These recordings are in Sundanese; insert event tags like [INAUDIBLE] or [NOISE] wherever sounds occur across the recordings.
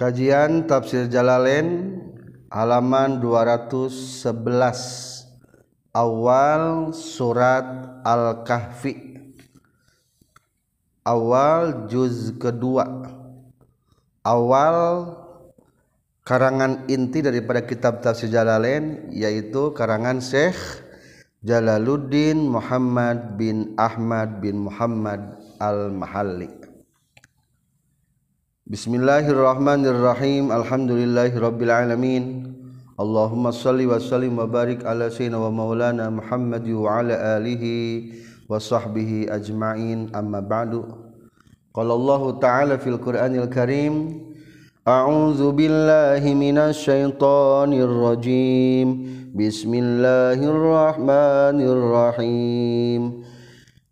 Kajian Tafsir Jalalain halaman 211 awal surat Al-Kahfi. Awal juz kedua. Awal karangan inti daripada kitab Tafsir Jalalain yaitu karangan Syekh Jalaluddin Muhammad bin Ahmad bin Muhammad Al-Mahalli Bismillahirrahmanirrahim Alhamdulillahirabbil alamin Allahumma shalli wa sallim wa barik ala sayyidina wa maulana Muhammad wa ala alihi wa sahbihi ajma'in amma ba'du Qala Allah ta'ala fil Qur'anil Karim A'udzu billahi minasy syaithanir rajim Bismillahirrahmanirrahim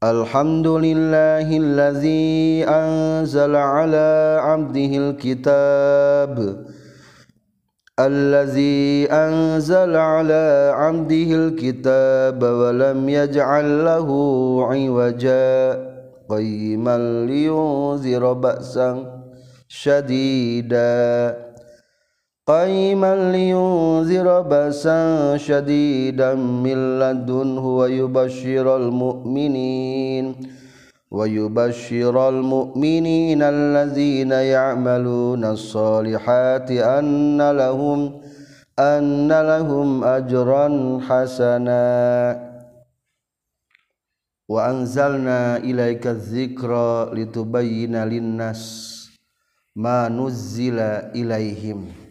الحمد لله الذي أنزل على عبده الكتاب الذي أنزل على عبده الكتاب ولم يجعل له عوجا قيما لينذر بأسا شديدا قيما لينذر بأسا شديدا من لدنه ويبشر المؤمنين ويبشر المؤمنين الذين يعملون الصالحات أن لهم أن لهم أجرا حسنا وأنزلنا إليك الذكر لتبين للناس ما نزل إليهم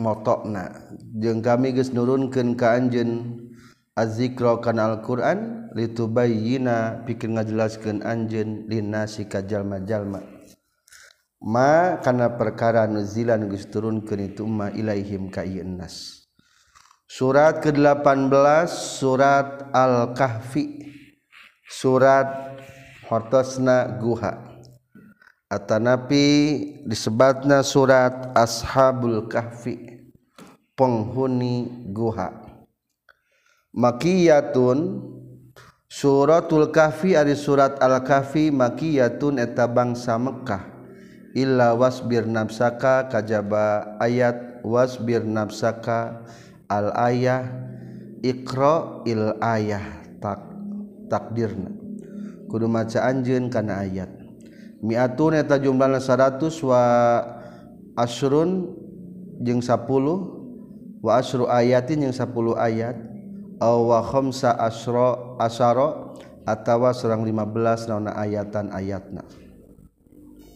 motokna. Jeung kami geus nurunkeun ka anjeun azzikra kana Alquran litubayyina pikeun ngajelaskeun anjeun linnasi ka jalma-jalma. Ma kana perkara nuzilan geus turunkeun itu ma ilaihim ka ieu nas Surat ke-18 surat Al-Kahfi. Surat Hortosna Guha. Atanapi disebatna surat Ashabul Kahfi. penghuni guha. Makiyatun suratul kahfi ari surat al-kahfi makiyatun eta bangsa Mekkah illa wasbir nafsaka kajaba ayat wasbir nafsaka al ayah ikra il ayah tak takdirna. Kudu maca anjeun kana ayat. Miatun eta jumlahna 100 wa asrun jeung 10 wa asru ayatin yang 10 ayat. Aw wa khamsa asra asara atawa serang 15 naona ayatan ayatna.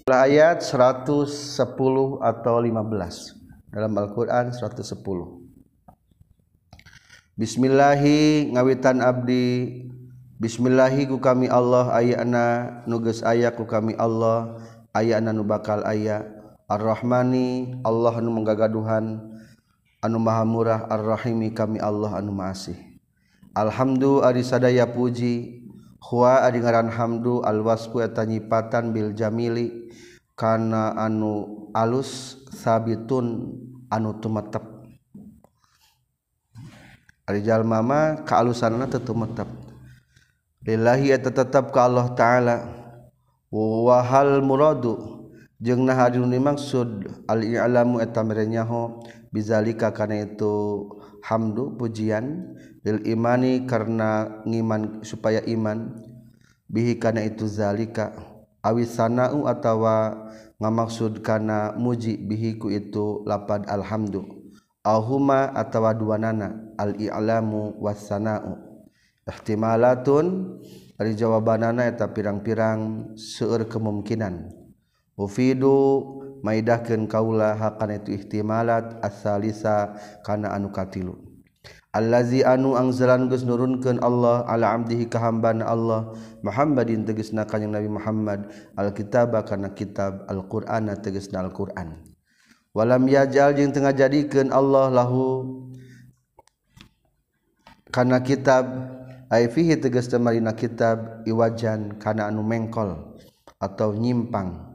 Ayat 110 atau 15 dalam Al-Qur'an 110 Bismillahi ngawitan abdi. Bismillahi ku kami Allah ayana nuges aya ku kami Allah ayana nu bakal aya Ar-Rahmani Allah nu menggagaduhan anu maha murah ar-rahimi kami Allah anu masih Alhamdu ari sadaya puji Hua ari ngaran hamdu alwasfu eta nyipatan bil jamili kana anu alus sabitun anu tumetep. Ari jalma mah kaalusanna teu tumetep. Lillahi eta tetep ka Allah taala. Wa hal muradu jeung nah hadirin maksud al i'lamu eta merenyaho bizalika kana itu hamdu pujian lil imani karena ngiman supaya iman. Bihi kana itu zalika. Awi sanau atawa ngamaksud kana muji bihi ku itu lapad alhamdu. Ahuma atawa duanana al i'lamu was sanau ihtimalatun dari jawabanana eta pirang-pirang seueur kemungkinan. Ufidu maidahkeun kaula hakana itu ihtimalat asalisa kana anu katilu. Allazi anu angzalan geus nurunkeun Allah ala abdihi ka hambana Allah Muhammadin tegasna kanjing Nabi Muhammad alkitaba kana kitab alqur'ana tegasna alqur'an. Walam yajal jeung tengah jadikeun Allah lahu kana kitab ay fihi tegas marina kitab iwajan kana anu mengkol atau nyimpang.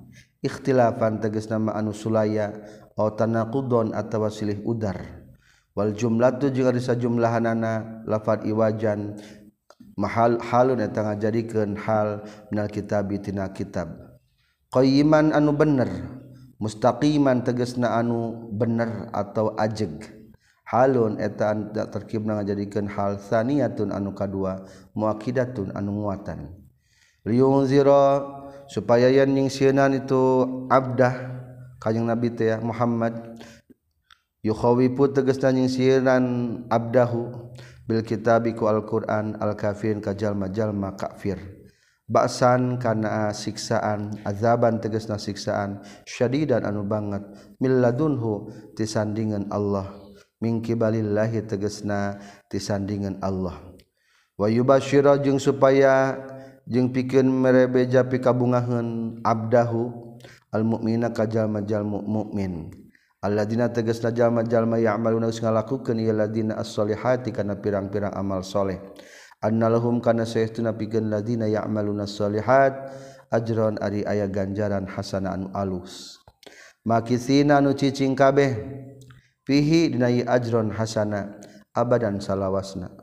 ikhtilafan tegas nama anu sulaya atau tanaqudon atau silih udar. Wal jumlah tu juga bisa jumlahanana lafad iwajan mahal halun eta ngajadikeun hal minal kitabi tina kitab. Qayyiman anu bener mustaqiman tegesna anu bener atau ajeg. Halun eta terkib terkibna ngajadikeun hal saniyatun anu kadua muakidatun anu muatan. Liyunzira supaya yan nyingsieunan itu abdah kanjing nabi teh ya, Muhammad. Yukhawifu teges na nyingsieunan abdahu bil kitabiku Al-Qur'an al-kafirin kajal-jalma kafir. Baksan kana siksaan azaban teges na siksaan syadidan anu banget. Milladunhu tisandingan Allah. Mingki balillahi tegesna tisandingan Allah. Wa yubasyira jeung supaya jeung pikeun mere beja pikabungaheun abdahu al mukmina kajalma-jal mukmin alladzina tegasna jalma-jalma ya'maluna geus ngalakukeun ieu ladina as-solihati kana pirang-pirang amal soleh. Annalahum kana saestuna pikeun ladina ya'maluna solihat ajron ari aya ganjaran hasana anu alus. Makisina nu cicing kabeh fihi dina ajron hasana abadan salawasna.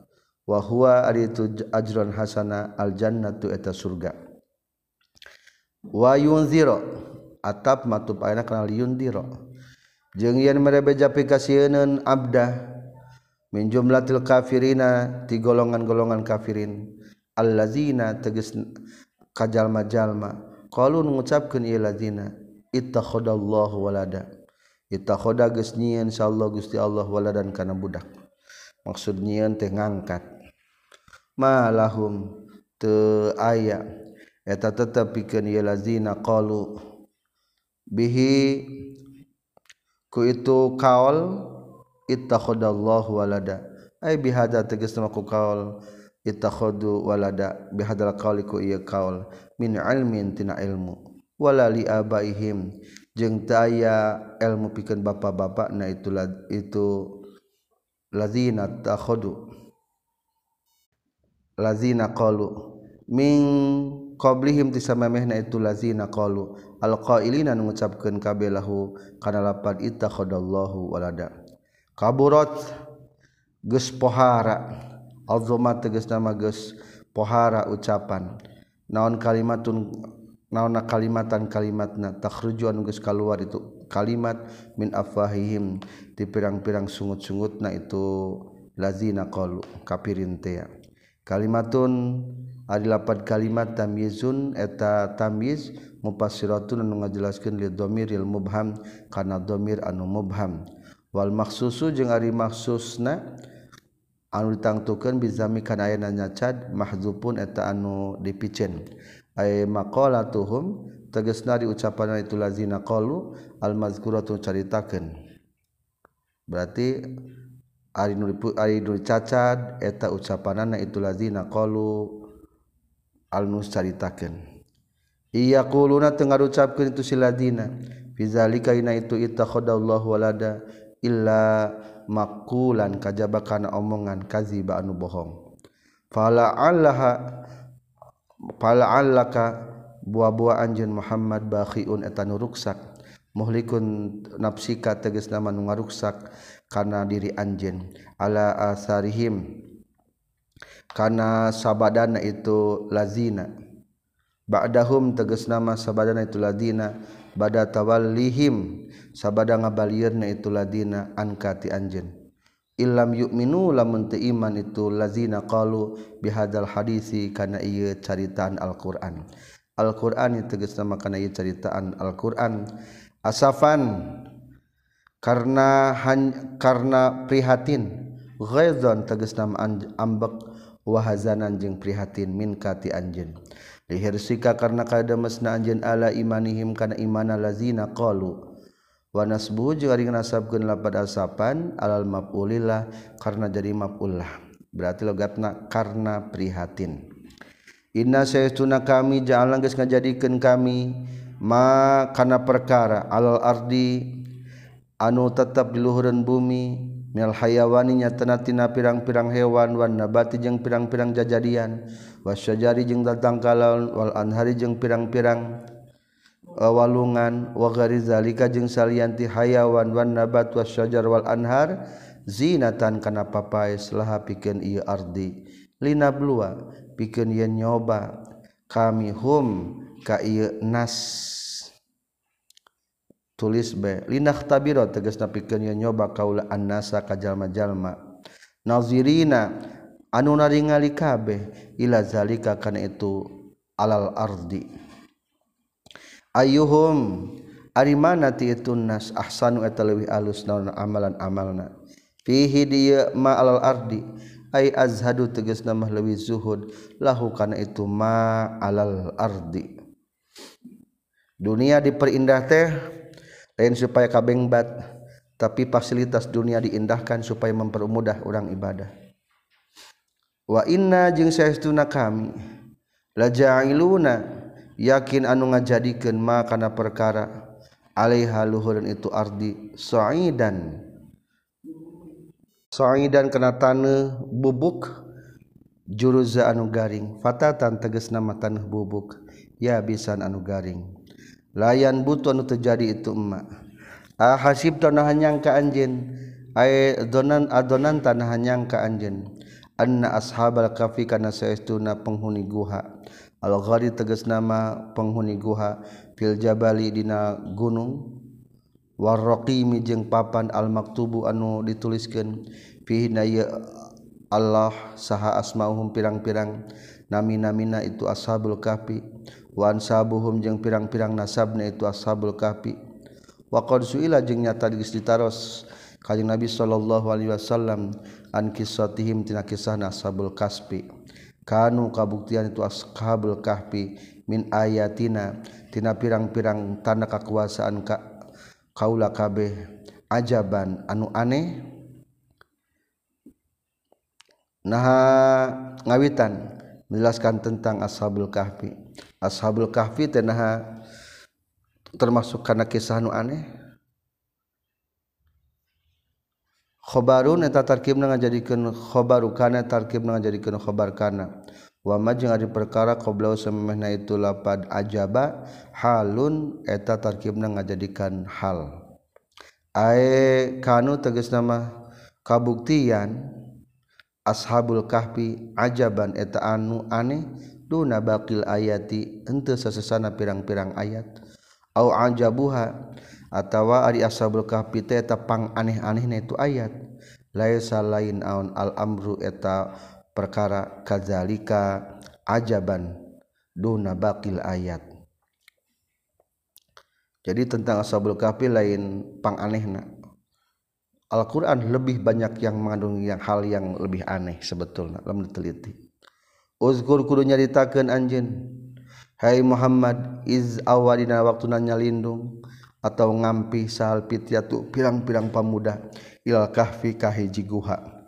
wahwa itu ajran hasana aljannatu eta surga. Wa yunziro atap matub ayeuna kana yunziro jeung yen merebeja pikasieun abdah min jumlatil kafirina ti golongan-golongan kafirin allazina tegas kajalma-jalma. Qalu ngucapkeun ieu lazina ittakhadallahu walada. Ittakhada geus nyieun insyaallah Gusti Allah waladan kana budak. Maksud nyieun teh ngangkat. malahum te aya eta tetap pikeun ieu lazina qalu bihi ku itu kaol ittakhadallahu walada. Ay bihadza tegasna ku kaol ittakhadu walada. Bihadzal qauli ku ieu kaol min ilmin tina ilmu wala li abaihim. Jeung teu aya ilmu pikeun bapak-bapak na itu itu lazina takhadu lazina qalu. Min qablihim tisamamehna itu lazina qalu. Alqailina ngucapkeun kabeh lahu kana lapad ittakhadallahu walada. Kaburat geus pohara. Azama tegas nama geus pohara ucapan. Naon kalimatun naon kalimatan kalimatna takhrujuan geus kaluar itu kalimat min afwahihim di pirang-pirang sungut-sungutna itu lazina qalu kapirin teh kalimatun ari lapat kalimat tamyizun eta tamyiz mufassiratun anu ngajelaskeun li dhamiril mubham kana dhamir anu mubham. Wal makhsusu jeung ari makhsusna anu ditangtukeun bizami kana aya nyacad mahzupun eta anu dipicen. Ay maqalatuhum tegasna di ucapan itu lazina qalu al mazkuratu caritakeun. Berarti cacad eta ucapanana itu lazina qalu alnus caritakeun iya quluna tengah ucapkeun itu siladina fizalika ina itu ittakhadallahu walada illa makulan kajaba omongan kaziba anu bohong. Fala allaha fala allaka buah-buah anjeun Muhammad bakhiun eta nu ruksak. Muhlikun nafsika tegas nama nu ngaruksak. Karena diri anj ala asarihimkana sabadana itu lazina. Bakdahum teges nama sabadana itu ladina bad tawal lihim sabada ngabalirna itu ladina ankati anjen Ilam yuk minu lamun teu iman itu lazina qalu bihadzal hadisi kana ieu caritaan Al-Qur'an. Al-Qur'an itu tegas nama kana ieu caritaan Al-Qur'an. Asafan karena han, karena prihatin. Ghaizan tegas nama ambek wahazanan jeung prihatin. Min kati anjeun lihirsika karena kada mesna anjeun ala imanihim kana imana lazina qalu. Wanasbu nasabgun pada asapan alal mapulillah karena jadi mapullah berarti logatna karena prihatin. Inna saya tuna kami jangan guys ngajadikan kami ma karena perkara alal ardi anu tetap diluhurun bumi mil hayawaninya tenatina pirang-pirang hewan wan nabati jeung pirang-pirang jajadian wasyajari jeung datang kalaun wal anhari jeung pirang-pirang e, walungan wa gari zalika jeung salianti hayawan wan nabat wasyajar wal anhar zinatan kana papae laha pikeun ieu ardi. Lina blua pikeun yen nyoba kami hum ka ieu nas. tulis be linah tabiro tegas napikeun nyoba kaula annasa ka jalma-jalma. Nazirina anu naringali kabeh ila zalika kana itu alal ardi. Ayuhum ari mana ti itu nas ahsanu eta leuwih alus naon amalan amalna fihi dieu ma alal ardi. Ay azhadu tegas nama leuwih zuhud. Lahu kana itu ma alal ardi. Dunia diperindah teh lain supaya kabengbat tapi fasilitas dunia diindahkan supaya mempermudah orang ibadah. Wa inna jeung saestuna kami la ja'iluna yakin anu ngajadikeun ma kana perkara alaiha luhureun itu ardi sa'idan. Sa'idan kana taneuh bubuk juruza anu garing fatatan tegas nama taneuh bubuk ya bisan anu garing layan butuh anu terjadi itu emak. Ah hasib tanah nyangka anjen ay donan ah, adonan tanah nyangka anjen anna ashabal kafi kana saestuna penghuni guha. Al ghari tegas nama penghuni guha. Fil jabali dina gunung. Warraqimi jeung papan al maktubu anu dituliskeun. Fihi Allah saha asmauhum pirang-pirang. Nami-namina itu ashabul kahfi. wansabuhum jeung pirang-pirang nasabna itu ashabul kahfi. Wa qad suila jeung nyata geus ditaros kanjing Nabi sallallahu alaihi wasallam an kisatihim tina kisahna ashabul kaspi kanu kabuktian itu ashabul kahfi min ayatina tina pirang-pirang tanda kekuasaan ka kaula kabeh ajaban anu aneh. Nah ngawitan menjelaskan tentang ashabul kahfi. ashabul kahfi tenaha termasuk karena kisah nu aneh. Khobarun eta tarkib ngajadikeun khobaru kana tarkib ngajadikeun khobar kana wa ma jeung ari perkara qabla samemehna itu lapad ajaba halun eta tarkibna ngajadikeun hal. Ae kanu tegas nama kabuktian ashabul kahfi ajaban eta anu aneh duna bakil ayati ente sesesana pirang-pirang ayat. Au ajabuha atawa ari ashabul kahfi teh pang aneh-anehna itu ayat. Laisa lain aun al amru eta perkara kadzalika ajaban duna bakil ayat. Jadi tentang ashabul kahfi lain pang anehna. Al-Quran lebih banyak yang mengandung yang hal yang lebih aneh sebetulnya dalam diteliti uzkur kudu nyaritakeun anjeun. Hai Muhammad iz awalina waktuna nyalindung atau ngampi sahal pityatu pirang-pirang pamuda ilal kahfi kahiji guha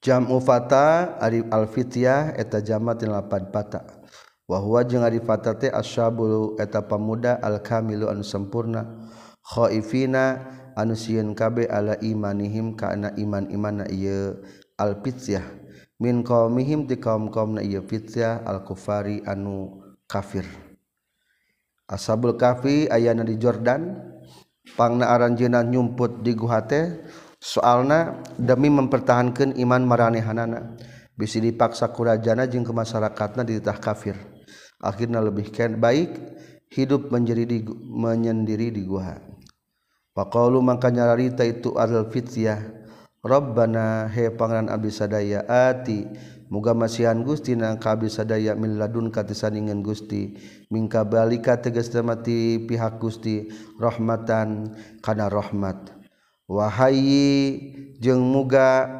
jam ufata ari al fityah eta jamat tina lapan pata. Wa huwa jeung ari fata teh asyabulu eta pamuda al kamilu anu sampurna. Khaifina anu sieun kabe ala imanihim kana iman-imanna ieu al fityah min qaumihim ti kaum-kaum na ieu fitnah al-kufari anu kafir. Asabul kafi ayana di Jordan pangna aranjeunna nyumput di guha teh soalna demi mempertahankan iman maranehanana bisi dipaksa kurajana jeung ke masyarakatna ditah kafir. Akhirnya lebih ken baik hidup menjadi di, menyendiri di guha. Pakaulu maka nyararita itu adal fitiah Robbana he pangeran abdi sadaya ati. Muga masihan Gusti nang ka abdi sadaya min ladun katisaningan Gusti. Mingka balika tegas mati pihak Gusti rahmatan kana rahmat. Wahayi jeung muga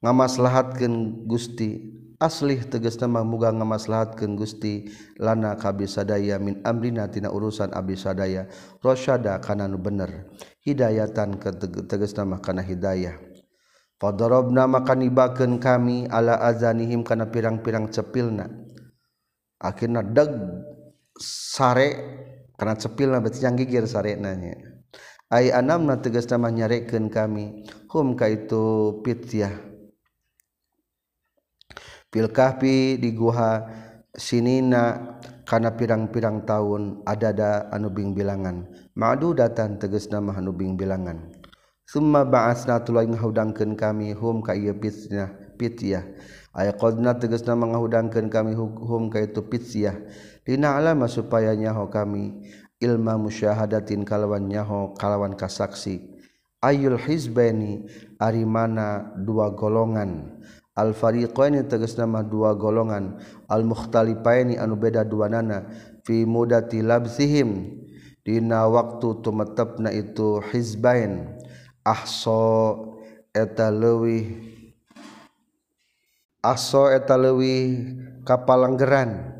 ngamaslahatkeun Gusti. Aslih tegas nama muga ngamaslahatkeun Gusti. Lana ka abdi sadaya min amrina tina urusan abdi sadaya rasyada kana nu bener. Hidayatan ke tegas nama kana hidayah. Fadorobna maka nibakeun kami ala azanihim kana pirang-pirang cepilna. Akhirna deg sare kana cepilna berarti yang gigir sare nanya. Ai anamna tegas nama nyarekeun kami hum ka itu pityah. Fil kahfi di guha sinina kana pirang-pirang tahun adada anu bing bilangan. Ma'du datan tegas nama anu bing bilangan. Summa ba'asna tuluy ngahudangkeun kami hum ka ieu fitnah pityah. Ay qadna tegasna mangahudangkeun kami hum ka itu pityah. Lina alama supaya nyaho kami ilma musyahadatin kalawan nyaho kalawan kasaksi. Ayul hizbaini ari mana dua golongan. Al fariqaini tegasna mah dua golongan. Al mukhtalifaini anu beda dua nana fi mudati labsihim dina waktu tumetepna itu hizbain ahso eta leuwih ahso eta leuwih kapalanggeran.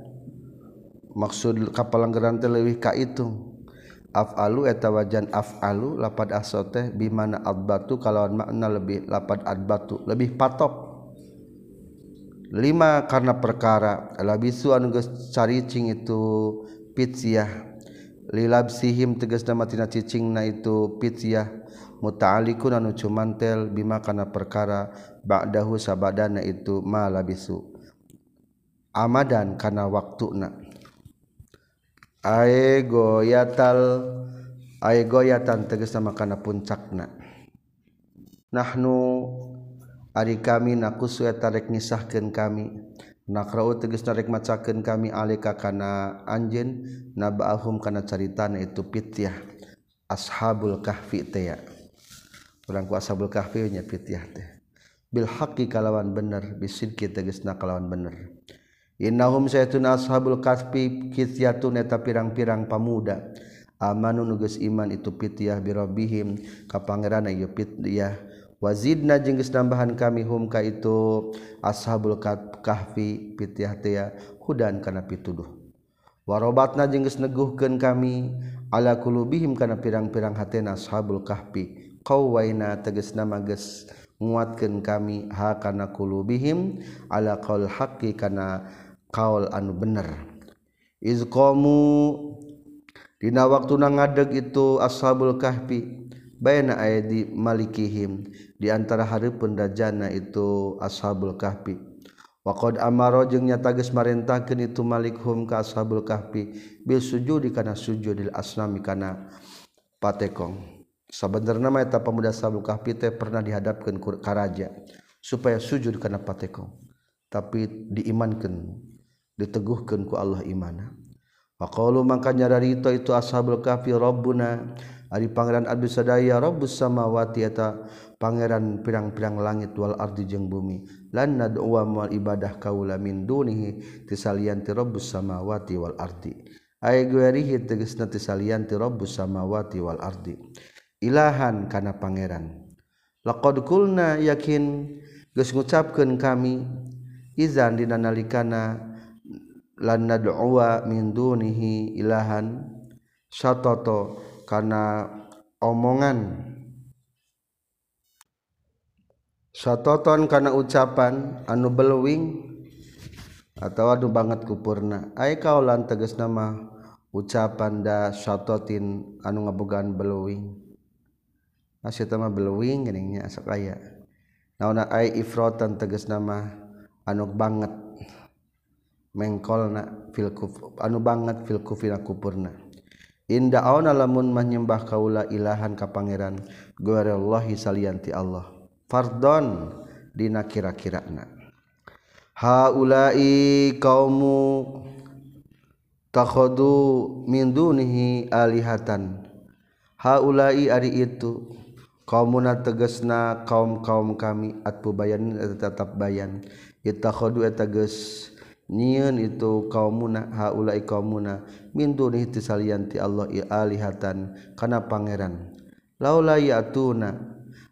Maksud kapalanggeran teh leuwih kaitung afalu eta wajan afalu lapad ahso teh bimana adbatu kalawan makna lebih lapad adbatu lebih patop lima karena perkara labisu anu geus caricing itu pitsiah. Lilabsihim tegas nama tina cicingna itu pitsiah. Muta'alikun anu cumantel bima kana perkara ba'dahu sabadana itu ma labisu. Amadan kana waktuna. Ae goyatal ae goyatan tegas nama kana puncakna. Nahnu ari kami nakusu eta rek nisahkeun kami. Nakra teges narik macaken kami alika kana anjen nabahum kana caritana itu pityah ashabul kahfi teh orang ku ashabul kahfi nya fitiah teh. Bil haqqi kalawan bener bisidki tegesna kalawan bener. Innahum sayatuna ashabul kahfi kisyatun eta pirang-pirang pamuda. Amanu nugas iman itu fitiah bi rabbihim ka pangeranna ieu fitiah wazidna jeung geus nambahan kami hum ka itu ashabul kahfi fitiah teh hudan kana pituduh. Warobatna jeung geus neguhkeun kami ala kulubihim kana pirang-pirang hatena ashabul kahfi. kau waina teges nama ges nguatkan kami hakana kulubihim ala kaul haki kana kaul anu bener. Izqamu dina waktu na ngadeg itu ashabul kahfi bayna aydi malikihim di antara hari pendajana itu ashabul kahfi. Waqad amaro jeung nyata geus marintahkeun itu malikhum ka ashabul kahfi bil sujudi kana sujudil asnami kana patekong. sabenerna mah eta pemuda Ashabul Kahfi teh pernah dihadapkeun ka raja supaya sujud kana pateko. Tapi diimankeun diteguhkeun ku Allah imana faqalu maka nyarari itu itu ashabul kahfi rabbuna ari pangeran abdi sadaya rabbus samawati eta pangeran pirang-pirang langit wal ardi jeung bumi. Lan nad'uwa mal ibadah kaula min dunihi tisalian ti rabbus samawati wal ardi. Ay gwerihi tegasna tisalian ti rabbus samawati wal ardi. ilahan kana pangeran. Laqad qulna yakin geus ngucapkeun kami izan dina nalikana lan nad'uwa min dunihi ilahan satoto kana omongan. Satoton kana ucapan anu beluwing atau anu banget kupurna. Ay kaulan tegas nama ucapan da satotin anu ngabogaan beluwing utama beluing geningnya asa kaya naona ay ifrotan tegas nama anu banget. Mengkolna fil kuf anu banget fil kufina kupurna inda auna lamun mah nyembah kaula ilahan ka pangeran guarellahi salianti Allah. Fardon dina kira-kirana. Haulai kaumu takhadu min dunihi alihatan. Haulai ari itu kaumuna tegesna kaum-kaum kami atpu bayan tetap bayan. Itakhodu teges. Nyieun itu kaumuna haulai kaumuna. Min dunihi tisalianti Allah alihatan kana pangeran. Laula yatuna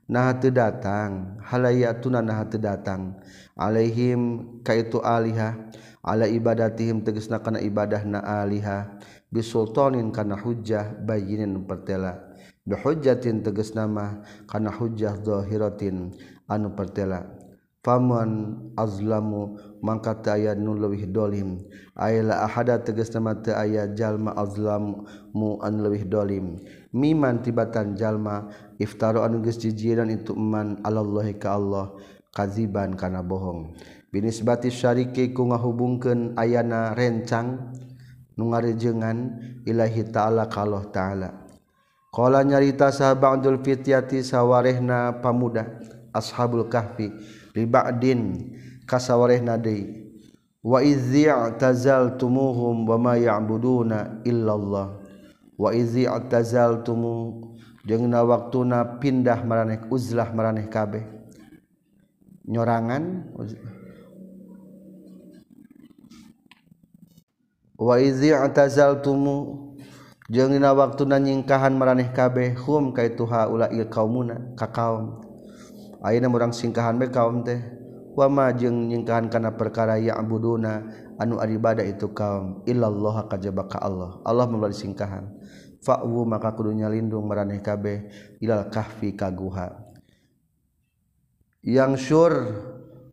nah teu datang. Halayatuna nah teu datang. Alaihim kaitu aliha ala ibadatihim tegesna kana ibadahna aliha bisultanin kana hujjah bayinin pertela. hujatin teges nama karena hujah dhohirrotin anu pertela faman azlamu mangkat aya nu leuwih dolim. Ayla ahada teges nama teu aya jalma azlamu mu an leuwih dolim. Miman tibatan jalma iftaru anu geus jijiran itu man alallahi ka Allah kaziban kana bohong. Binisbati syariki ku ngahubungkeun ayana rencang nu ngarejengan ilahi ta'ala ka Allah ta'ala. Kala nyarita sahaba'dul fityati sawarehna pamuda ashabul kahfi li ba'din kasawarehna dei. wa tazal tumuhum wa ma ya'buduna illallah wa idzi tazaltumu jeung jengna waktuna pindah maraneh uzlah maraneh kabeh nyorangan wa tazal tazaltumu dina waktu na nyingkahan meraneh kabeh hum ka ituha ula kaumuna ka kaum. Ayeuna urang singkahan be kaum teh. Wama jeung nyingkahan kana perkara ya'buduna anu ibadah itu kaum. Illallah kajaba ka Allah. Allah memberi singkahan fa'wu maka kudunya lindung meraneh kabeh ilal kahfi kaguha. Yang syur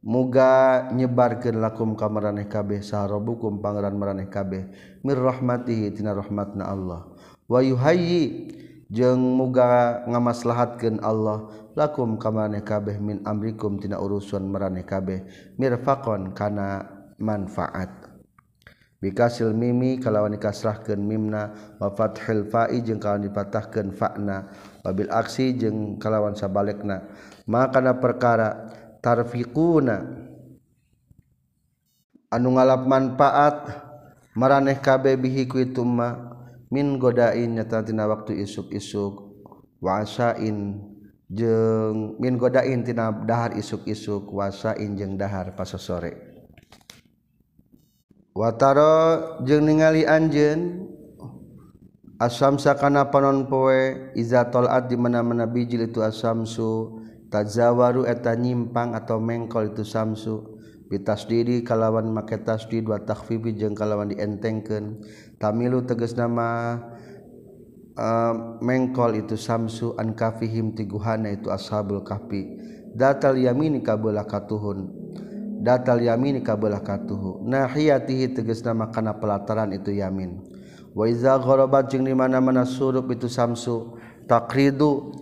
muga nyebarkeun lakum ka maraneh kabeh sarobukum pangeran maraneh kabeh. Mir rahmatihi tina rahmatna Allah. wayuhayi jeung muga ngamaslahatkeun Allah. Lakum kamaneh kabeh min amrikum tina urusan maraneh kabeh mirfaqon kana manfaat. Bikasil mimi kalawan dikasrahkeun mimna. Wa fathil fa'i jeung kalawan dipatahkeun fa'na. Wabil aksi jeung kalawan sabalekna. Maka na perkara tarfiquna anu ngalap manfaat maraneh kabeh bihi ku min godain nyatatina waktu isuk-isuk wasain jeng min godain tina dahar isuk-isuk wasain jeng dahar pas sore wataro jeng ningali anjen asamsa kana panon poe iza tolat di mana-mana bijil itu asamsu tazawaru eta nyimpang atau mengkol itu samsu bitasdiri kalawan make tasdid wa takhfibi jeung kalawan dientengkeun tamilu tegas nama uh, mengkol itu samsu an kafihim tiguhana itu ashabul kahfi. Datal yamini kabelah katuhun datal yamin kabelah katuhu nahiyatihi tegas nama kana pelataran itu yamin. Wa iza gharabat jeung di mana-mana surup itu samsu takridu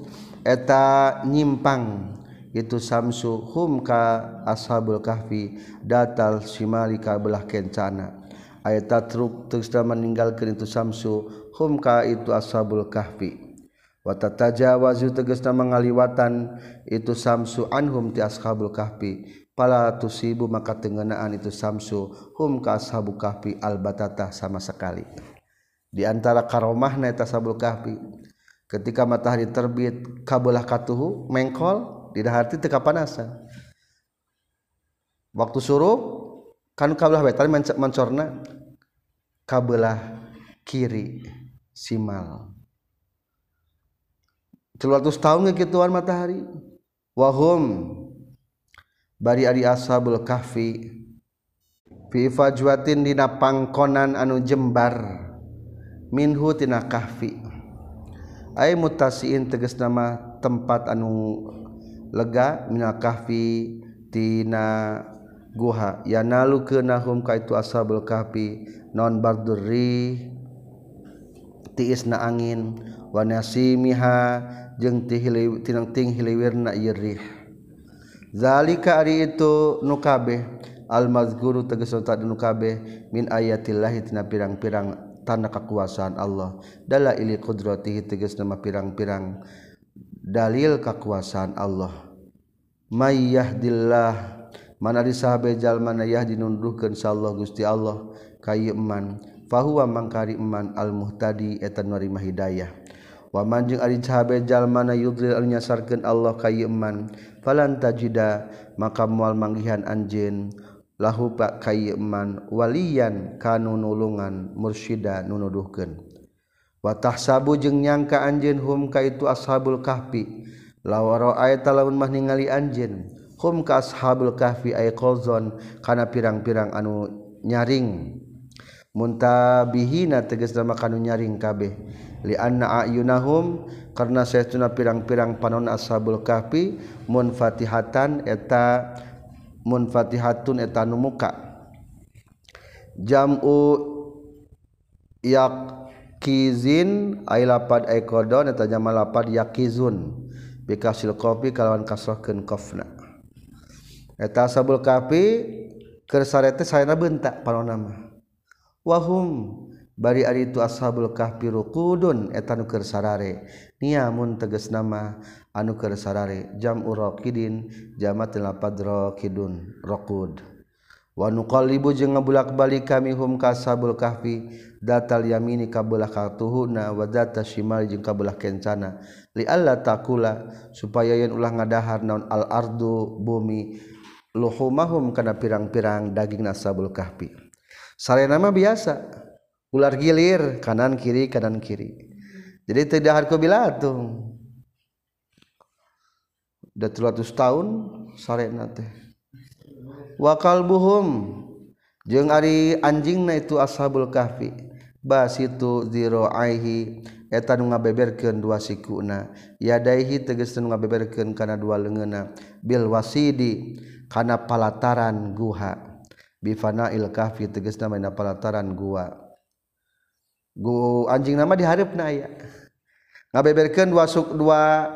eta nyimpang itu samsu hum ka ashabul kahfi. Datal simali kabelah kencana ayat tatruk teruslah meninggalkeun itu samsu hum ka itu ashabul kahfi. Wata tajawazu tegasna mengaliwatan itu samsu anhum ti ashabul kahfi. Pala tusibu maka tengenaan itu samsu hum ka ashabu kahfi albatata sama sekali. Di antara karomah na ashabul kahfi ketika matahari terbit kabelah katuhu mengkol di hati teka panasan waktu suruh kan kabelah wetan mencorna kabelah kiri simal. 200 tahun ngekituan matahari. Wahum bari ari ashabul kahfi fi fajwatin dina pangkonan anu jembar minhu tina kahfi. Ay mutasiin tegas nama tempat anu lega minal kahfi tina guha yanalu kenahum kaitu ashabul kahfi non bagdurri tiisna angin wa nasimiha jeung tihili tinang ting hiliwirna yirih zalika ari itu nu kabeh al mazkuru tegas eta nu kabeh min ayatillahi tina pirang-pirang tanda kekuasaan Allah. Dala ili qudratihi tegas nama pirang-pirang dalil kekuasaan Allah. May yahdillah mana disahjal manayah dinunduhkan Insyaallah Gusti Allah? Kayman fahuwa mangkari iman al-muhtadi etan narima hidayah. Wa manjing ari sahabejal mana yudlil nyasarkeun Allah kayman falan tajida maka moal manggihan anjeun. Lahu pak kayman walian kanu nulungan mursyida nunuduhkeun watah sabu jeung nyangka anjeun hum ka itu ashabul kahfi. Law ra'aita lamun mah ningali anjeun. hum ka ashabul kahfi ay qazon kana pirang-pirang anu nyaring. Muntabihina tegas nama kanu nyaring kabeh. Li anna ayunahum karena saytuna pirang-pirang panon ashabul kahfi munfatihatan eta munfatihatun eta nu muka. Jam'u yakizin ay lapad ay qadon eta jamal lapad yakizun. Bikasil kopi kalawan kasrohkeun qafna. eta sabul keur sarete sayana bentak palonama wahum bari ari itu ashabul kahfi ruqudun eta nu keur sarare. Niamun tegas nama anu keur sarare. Jam uraqidin jamat lapad raqidun raqud wa nuqallibu jeung ngabulak-balik kami hum ka ashabul kahfi datal yamini ka belah katuhuna wa data shimal jeung ka belah kencana. Li alla takula supaya yen ulah ngadahar naon al ardu bumi luhumahum kana pirang-pirang daging nasabul kahfi. Sarena mah biasa ular gilir kanan kiri kanan kiri. Jadi tidak harku bilatung udah 300 tahun sarena teh. Wakal buhum jeung ari anjingna itu ashabul kahfi. Basitu ziraihi eta nu ngabeberkeun dua sikuna. Yadaihi tegas nu ngabeberkeun kana dua leungeuna bil wasidi kana palataran guha. Bifana il kahfi tegasna maina palataran gua. Gu anjing nama diharepna aya. Ngabeberkeun dua suk dua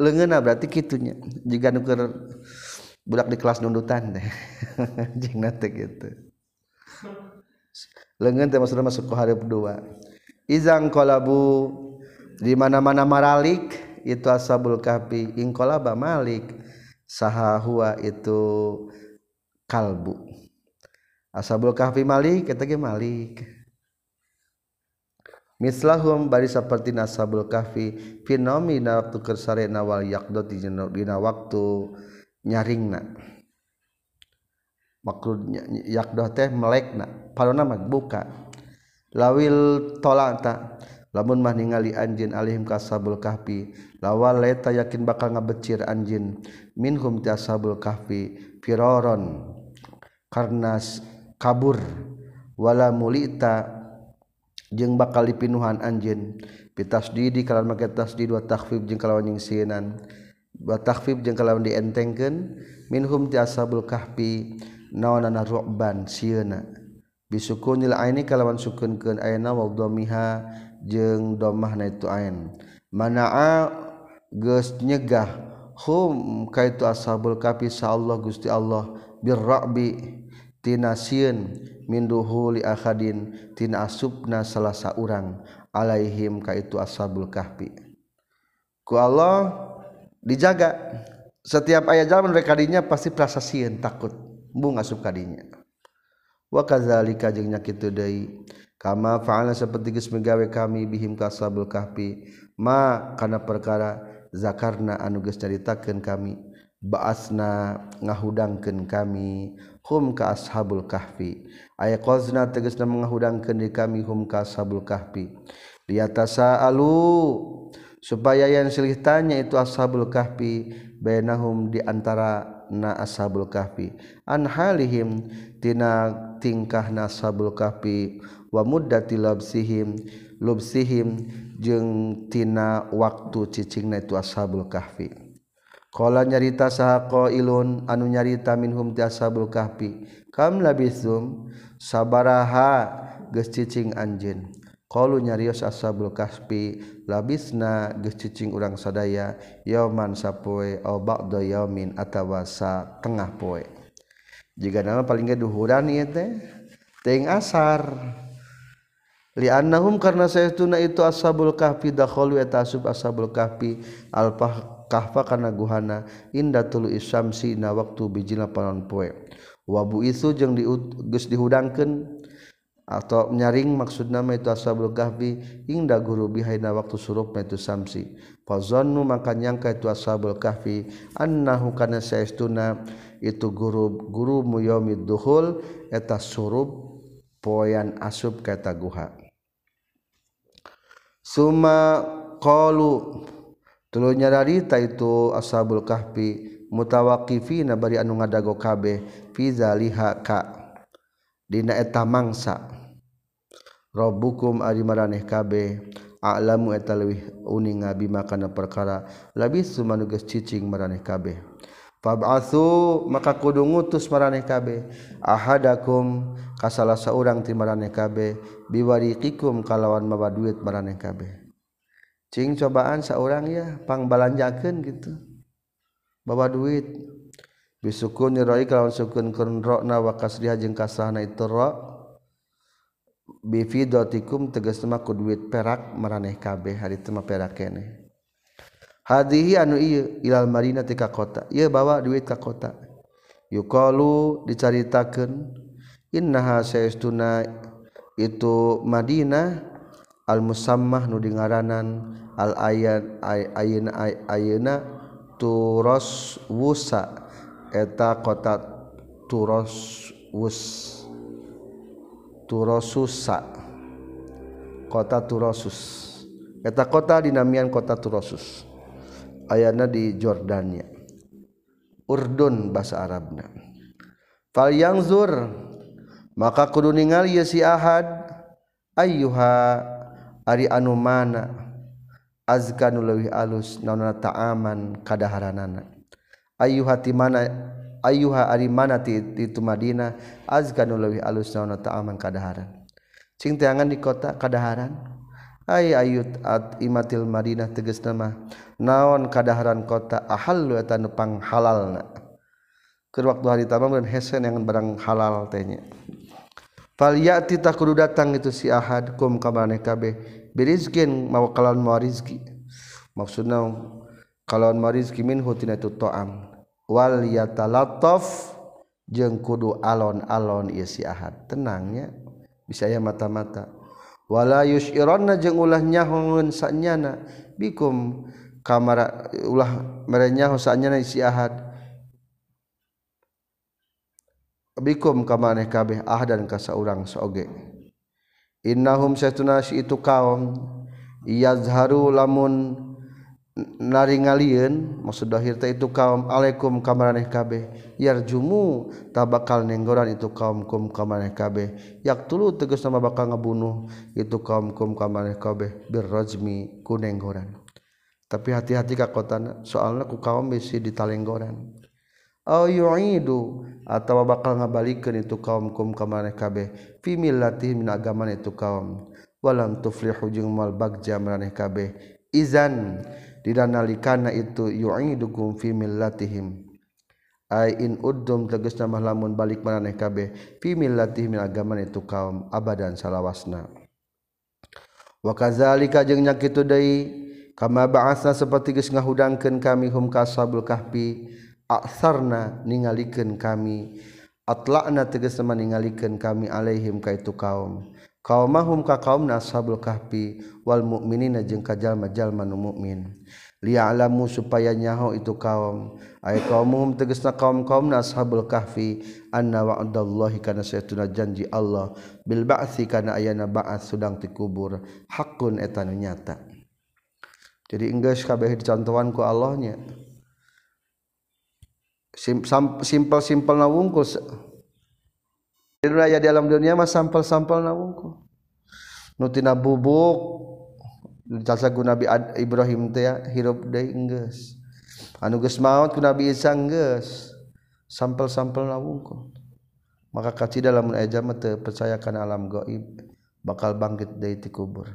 leungeunna berarti kitunya. Jika nuker budak di kelas nundutan deh [LAUGHS] anjing teh gitu. Leungeun teh maksudna masuk ku hareup dua. Izang kolabu di mana-mana maralik itu asabul kahfi. Ing kolaba malik. sahahua itu kalbu. Ashabul kahfi malik eta ge malik. Mislahum bari saperti ashabul kahfi fenomena waktu kersarena wal yaqdo dina waktu nyaringna. Maklud yakdoh teh melekna palona mah buka. Lawil tolak tak lamun mah ningali anjeun alihim kasabul kahfi lawaleta yakin bakal ngabecir anjin minhum tiasabul kahfi firoron karena kabur. Wala mulita jeng bakal dipinuhan anjin pitas didi kalau make tasdid wa takhfif jeung kalawan nyingsinan wa takfib jeung kalau dientengkeun. Minhum tiasabul kahfi naonana ru'ban sieuna bisukunil aini kalawan sukunkeun aina wal dhamiha jeung domahna itu ain mana'a geus nyegah hum kaitu ashabul kahfi Allah Gusti Allah birrabi tina sieun min akhadin tina asupna salah saurang alaihim kaitu ashabul kahfi. Ku Allah dijaga. Setiap ayat jalan mereka dinya pasti prasasieun takut. Bunga sukadinya wa kadzalika jeung nyakitu deui kama fa'ala saperti geus megawe kami bihim kasabul kahfi ma kana perkara zakarna anu geus caritakeun kami baasna ngahudangkeun kami hum ka ashabul kahfi. Aya qazna tegasna ngahudangkeun di kami hum ka ashabul kahfi. Liyatasaalu supaya yang silih tanya itu ashabul kahfi bainahum di antara na ashabul kahfi. An halihim tina tingkah na ashabul kahfi wa muddati labsihim lubsihim jeung tina waktu cicing na itu ashabul kahfi. Kala nyarita saha qailun anu nyarita minhum ti ashabul kahfi. Kam labithum sabaraha geus cicing anjeun. Qalu nyarios ashabul kahfi labisna geus cicing urang sadaya yauman sapoe au ba'da yaumin atawa sa tengah poe. Jika nama paling ge duhuran ieu teh teuing asar. liannahum karena saytuna itu ashabul kahfi dakhalu eta asub ashabul kahfi alfah kahfa kana guhana inda tulu isyamsi na waktu bijina panon poe. Wabu itu jeung geus dihudangkeun atau nyaring maksud nama itu ashabul kahfi inda guru bihaina waktu surup itu samsi fazannu maka nyangka itu ashabul kahfi annahu kana saytuna itu guru guru muyaumid duhul eta surup poyan asub kata guha Suma qalu tuluy nyararita itu ashabul kahfi mutawaqifina bari anu ngadago kabeh fi zaliha ka. Dina eta mangsa. Rabbukum ari maraneh kabeh a'lamu eta leuwih uning bima kana perkara labis sumanu geus cicing maraneh kabeh. Fab'athu maka kudu ngutus maraneh kabeh ahadakum ka salah saurang ti maraneh kabeh biwariqikum kalawan mawa duit maraneh kabeh. Cing cobaan saurang ya pangbalanjakeun gitu. Bawa duit bisukun roi kalawan sukun kun rokna wa kasriha jeung kasahna itu ra bifidotikum tegas mah ku duit perak maraneh kabeh hari teh perak keneh. hadihi anu ieu ilal marina tika kota. Ieu bawa duit ka kota. Yukalu dicaritakan innaha saestuna itu Madinah al musammah nu dingaranan al ayat ayana ayana turos wusa. Eta kota turos wus turosusa. Kota turosus. Eta kota dinamian kota turosus. ayana di Jordania. Urdun bahasa Arabna fal yangzur maka kudu ningali ye si ahad. Ayyuha ari anu mana? Azka nu leuwih alus naonna ta'aman kadaharanana. Ayyuha ti mana ayyuha ari mana ti itu Madinah? Azka nu leuwih alus naonna ta'aman kadaharan. Cing teangan di kota kadaharan? Ay ayut at imatil Madinah tegas nama. naon kadaharan kota ahallu eta nu pang halal keur waktu hari tamam dan hesen yang barang halal tehnya Falyati tak kudu datang itu si ahad kum kamarane kabeh. Birizkin mau kalon mau rizki. Maksudna kalon mau rizki min hutina itu to'am. Wal yatalattaf jeung kudu alon-alon ieu si ahad. Tenangnya bisa ya mata-mata. Wala yusyironna jeung ulah nyahungeun sanyana. Bikum kamara ulah mere nyaho sanyana si ahad. Bikum ka maneh kabeh ah dan ka saurang soge innahum satunasi itu kaum yazharu lamun naringalieun maksud dahir teh itu kaum alaikum ka maneh kabeh. Yarjumu tabakal nenggoran itu kaum kum ka maneh kabeh. Yak tulu tegas nama bakal ngabunuh itu kaum kum ka maneh kabeh. Birrajmi ku nenggoran tapi hati-hati ka kotana soalna ku kaum bisi di talenggoran au yu'idu atawa bakal ngabalikeun itu kaum kum ka maneh kabeh fi millatihim min agama itu kaum. Walam tuflihu jeung mal bagja maneh kabeh izan didanalikana itu yu'idukum fi millatihim. Ay in uddum tegasna mah lamun balik maneh kabeh fi millatihim min agama itu kaum abadan salawasna. Wa kadzalika jeung nyakitu deui kama bahasa seperti geus ngahudangkeun kami hum kasabul kahfi aksarna ninggalikan kami atlakna tegas sama ninggalikan kami alaihim ka itu kaum. Kaum mahum ka kaum nasabul kahfi wal mu'minina jeung ka jalma-jalma nu mukmin liya'lamu supaya nyaho itu kaum. Ay kaumuhum tegasna kaum-kaum nashabul kahfi anna wa'dallahi kana saytuna janji Allah bil ba'si kana ayana ba'ats sudang ti kubur hakun eta nyata. jadi enggeus kabeh dicontohan ku Allahnya. Simpel-simpel na wungkul raya di alam dunia mah sampel-sampel na wungkul nutina bubuk jasa ku Nabi Ibrahim teh hirup deui enggeus. Anu geus maot ku Nabi Isa enggeus sampel-sampel na wungkul maka kacida lamun aya mah teu percaya kana alam gaib bakal bangkit deui ti kubur.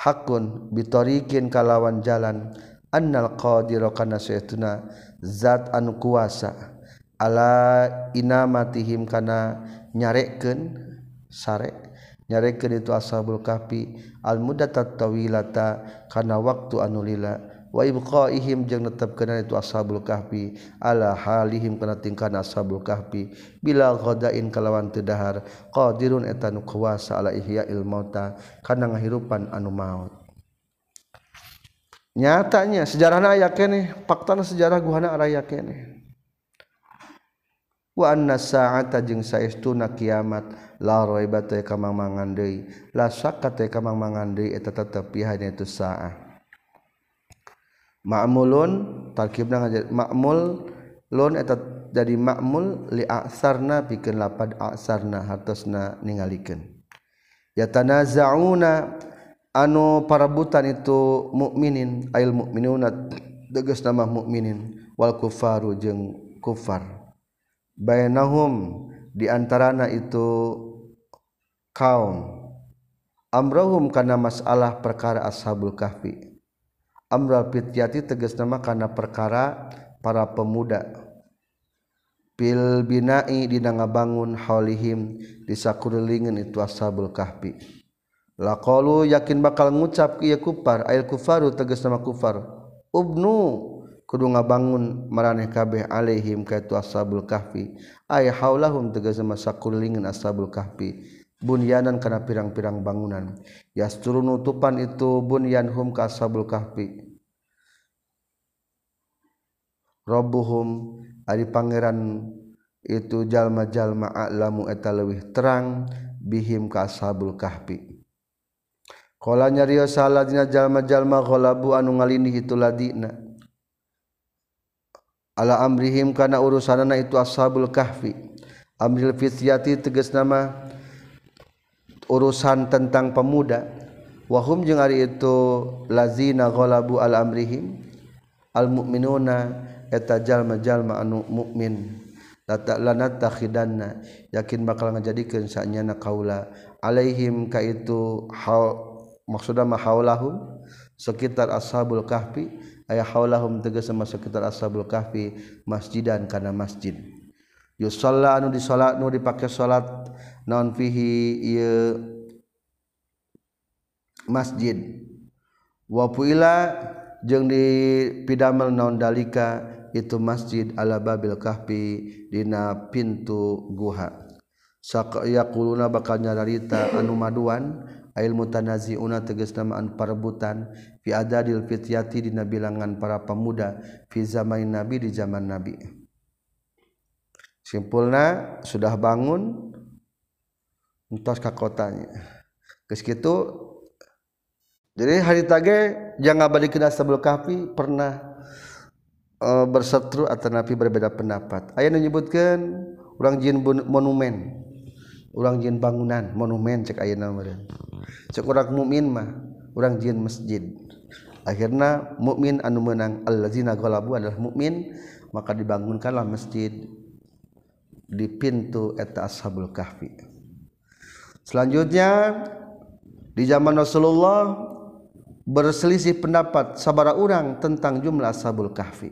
hakun bitorikin kalawan jalan. Annal qadira kana saytuna zat anu kuasa. Ala inamatihim kana nyarekeun sare nyarekeun itu ashabul kahfi. Al muddatat tawilata kana waktu anu lila. Wa ibqaihim jeung netepkeun itu ashabul kahfi. Ala halihim kana tingkahna ashabul kahfi. Bila ghadain kalawan teu dahar qadirun eta nu kuasa ala ihya'il mauta kana ngahirupan anu maut. Nyatanya sejarah aya kene fakta sejarah guhana raya kene. Wa anna sa'ata jeung saestuna kiamat la raiba teh kamang mangandei la syakka teh kamang mangandei eta tetep pihana itu sa'ah ma'mulun tarkibna ma'mul lon eta jadi ma'mul li a'sarna pikeun lapad a'sarna hartosna ningalikeun. Yatanazauna anu parabutan itu mukminin ail mukminuna tegas nama mukminin wal kufaru jeung kufar. Bainahum di antarana itu kaum. Amrohum karena masalah perkara ashabul kahfi. Amral fityati tegas nama kana perkara para pemuda. Pil binai dina ngabangun haulihim di sakurelingeun itu ashabul kahfi. Yakin bakal ngucap kupar air kufaru tegas nama kufar. Ubnu kudu ngabangun maraneh kabeh alaihim ka itu ashabul kahfi. Ay haulahum tegas masa kulingin ashabul kahfi bunyanan kana pirang-pirang bangunan. Yasturun nutupan itu bunyanhum ka ashabul kahfi. Rabbuhum ari pangeran itu jalma-jalma a'lamu eta leuwih terang bihim ka ashabul kahfi. Qala nyariyo salah dina jalma-jalma ghalabu anu ngalindih itu ladina. Amrihim karena urusan itu ashabul kahfi. Ambil fiyati teges nama urusan tentang pemuda. Wahum jeung ari itu lazina ghalabu al amrihim al mu'minuna eta jalma-jalma anu mukmin lanattakhidanna yakin bakal ngajadikeun sanyana kaula. Alaihim ka itu hal maksudna ma haulahum sekitar ashabul kahfi. Aya haulahum tegas sama sekitar ashabul kahfi masjidan kana masjid. Yusalla anu disolat nu dipake salat non fihi ieu masjid. Wa puila jeung dipidamel naon dalika itu masjid ala babil kahfi dina pintu guha. Saqyaquluna bakal nyarita anu maduan ail mutanaziuna tegas namaan perebutan fi adadil fityati dina bilangan para pemuda fi zaman nabi di zaman nabi. Simpulna sudah bangun entos ka kotanya geus kitu jadi hari tage jangan balik kena sebelum kahfi pernah uh, berseteru atau napi berbeda pendapat. Ayat menyebutkan orang jin monumen. Orang jin bangunan monumen cek ayat nama cek orang mukmin mah orang jin masjid. Akhirnya mukmin anu menang allazina ghalabu adalah mukmin maka dibangunkanlah masjid di pintu eta ashabul kahfi. selanjutnya di zaman Rasulullah berselisih pendapat sabara orang tentang jumlah ashabul kahfi.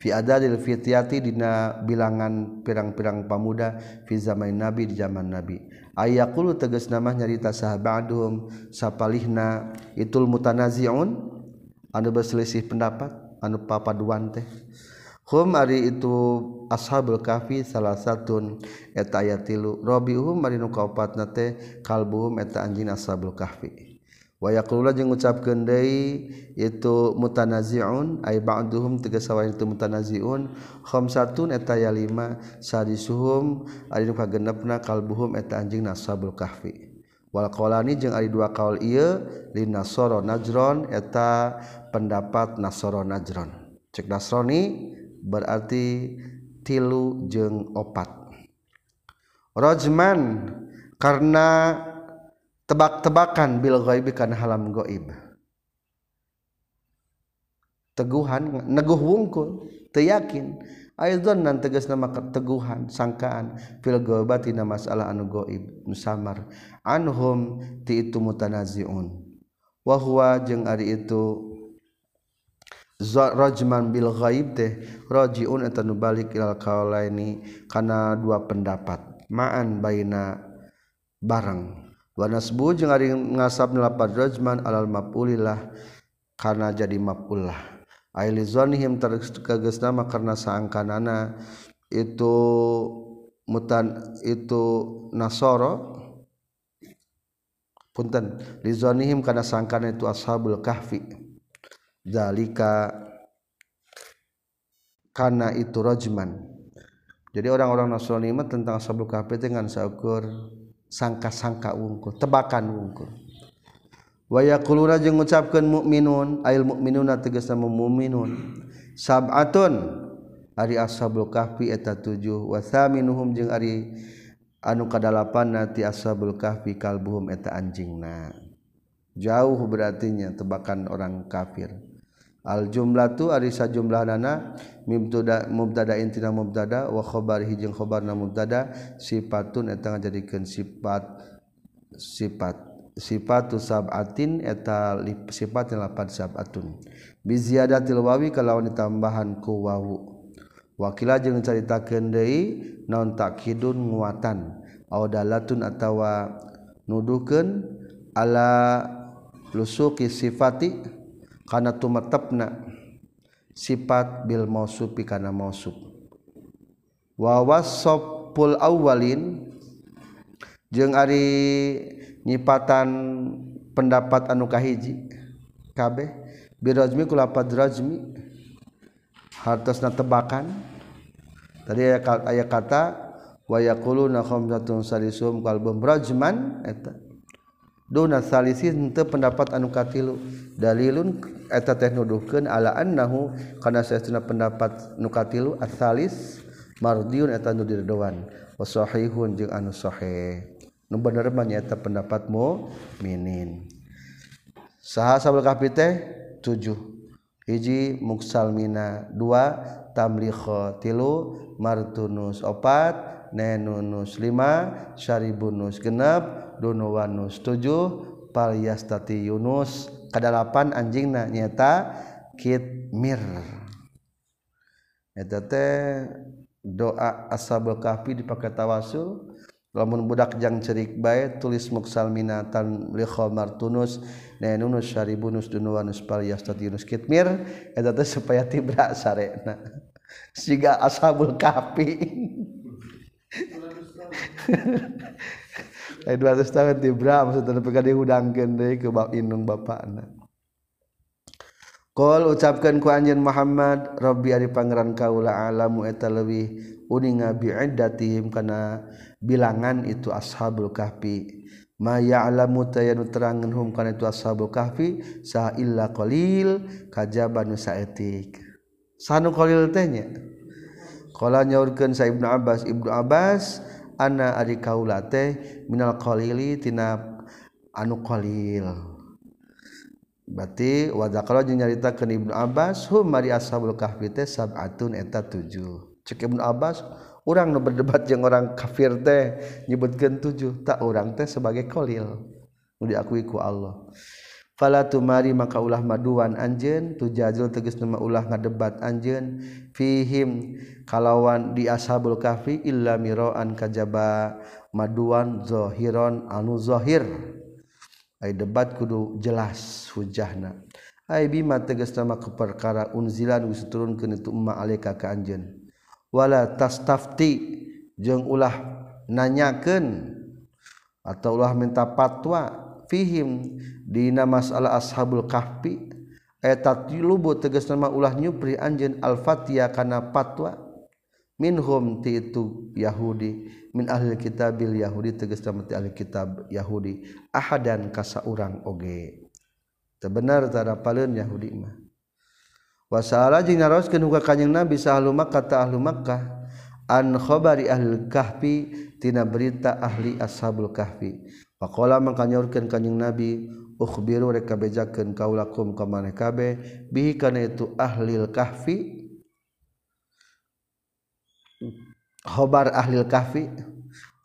Fi adadil fityati dina bilangan pirang-pirang pamuda fi zaman nabi di zaman nabi. Ayakulu tegas nama nyarita sahabaduhum sapalihna itul mutanaziun anu berselisih pendapat anu papaduan teh. Hum ari itu ashabul kafi salah satuun eta aya tilu. Robihum marinu kaopat nate kalbuhum eta anjing ashabul kahfi. Wayakula jeung ngucapkeun deui itu mutanaziun ay ba'duhum tegasawa itu mutanaziun. Khamsatun eta aya lima sadisuhum ari nu kagenepna kalbuhum eta anjing nasabul kahfi. Wal qolani jeung ari dua kaul ieu lin nasoro najron eta pendapat nasoro najron. Cek nasroni berarti tilu jeung opat. Rojman karena tebak-tebakan bil goib kan halam goib teguhan neguh wungkul teyakin Aizon nan tegas nama teguhan sangkaan. Fil gobati nama masalah anu goib nusamar. Anhum ti itu mutanaziun. Wahwa jeng ari itu rajman bil ghaib teh rajiun eta nu balik ilal kaulaini kana dua pendapat. Ma'an baina barang. Wanasbu jeung ari ngasab lapad rajman alal maf'ulillah karena jadi maf'ullah. Aili zonihim terkeges nama karena saangkanana itu mutan itu nasoro punten. Li zonihim karena sangkana itu ashabul kahfi zalika karena itu rajman. Jadi orang-orang Nasrani mah tentang sabuk kafir dengan saukur sangka-sangka wungkul tebakan wungkul. Wa yaquluna jeung ngucapkeun mukminun ail mukminuna tegasna mukminun sab'atun ari ashabul kahfi eta tujuh. Wa thaminuhum jeung ari anu kadalapan ti ashabul kahfi kalbuhum eta anjingna. Jauh berartinya tebakan orang kafir. al jumlah tu ari sajumlahnana mibtada mubtada intina mubtada wa khabarihi jeung khabarna mubtada sifatun eta ngajadikeun sifat sifat sifatu sab'atin eta sifat lapan sab'atun. Bi ziyadatil wawi kalawan ditambahan ku wawu. Wakila jeung caritakeun deui naon takhidun nguatan. Audalatun atawa nuduhkeun ala lusuki sifati karena tumetepna sifat bil mausuf kana mausuf wa wasopul awalin jeung ari nyipatan pendapat anu kahiji kabeh. Birajmi kulapad rajmi hartosna tebakan. Tadi aya kata wa yaquluna khamsatun salisum qalbum rajman eta. duna salisi untuk pendapat anu katilu. Dalilun eta teh nuduhkeun ala annahu kana saestuna pendapat nu nukatilu asalis mardiun eta nu dirdoan wa sahihun jeung anu sahih. Nu bener mah nyaeta pendapatmu minin saha sabal kahfi teh? 7 hiji muksalmina. 2 tamliho tilu martunus. Opat nenunus nenunnuslima Syaribunus genep Dunuwanus 7 Palyastati Yunus. Kadalapan anjing na nyata Kitmir eta teh doa ashabul kahfi dipakai tawasul lamun budak jang cerik bae tulis muksal minatan li khamar tunus nenunus syaribunus dunuwanus palyastati Yunus Kitmir eta teh supaya tibra sarena. [LAUGHS] Siga ashabul kahfi. [LAUGHS] 200 tahun tibra Bram setelah di hudangkan deh ke bab inung bapak anak. Kol ucapkan ku anjen Muhammad Rabbi ari pangeran kaula alamu eta leuwih uninga bi'iddatihim kana bilangan itu ashabul kahfi. Ma ya'lamu tayanu terangan hum kana itu ashabul kahfi sa illa qalil kajaba nu saeutik sanu qalil teh nya Kala nyaurkeun sa Ibnu Abbas, Ibnu Abbas ana ari kaula teh minal qalili tina anu qalil. Berarti wa zakara jeung nyaritakeun Ibnu Abbas hum mari ashabul kahfi teh sab'atun eta tujuh. Cek Ibnu Abbas orang nu berdebat jeung orang kafir teh nyebutkeun tujuh tak orang teh sebagai qalil nu diakui ku Allah. fala tumari maka ulah maduan anjeun tu jazil tegas nama ulah ngadebat anjeun. Fihim kalawan di ashabul kahfi illa miroan kajaba maduan zahiron anu zahir ai debat kudu jelas hujahna. Ai bima tegas nama keperkara unzilan geus turunkeun itu umma alika ka anjeun. Wala tastafti jeung ulah nanyakeun atau ulah minta patwa. Fihim dina masalah ashabul kahfi. Eta tilubu tegas nama ulah nyupri anjeun al-fatiha kana fatwa minhum ti itu Yahudi. Min ahli kitabil Yahudi tegas nama ti ahli kitab Yahudi. Ahadan kasa urang oge. Tebenar tara paleun Yahudi mah. Wasala jeung nyaroskeun huka kanjing Nabi sahlu Makkah ta ahlu Makkah. An khabari ahli kahfi tina berita ahli ashabul kahfi. Faqala mangka nyaurkeun kanjing Nabi ukhbiru rek kabejakeun kaulakum ka maneh kabeh bihi kana itu ahli kahfi. Khabar ahli kahfi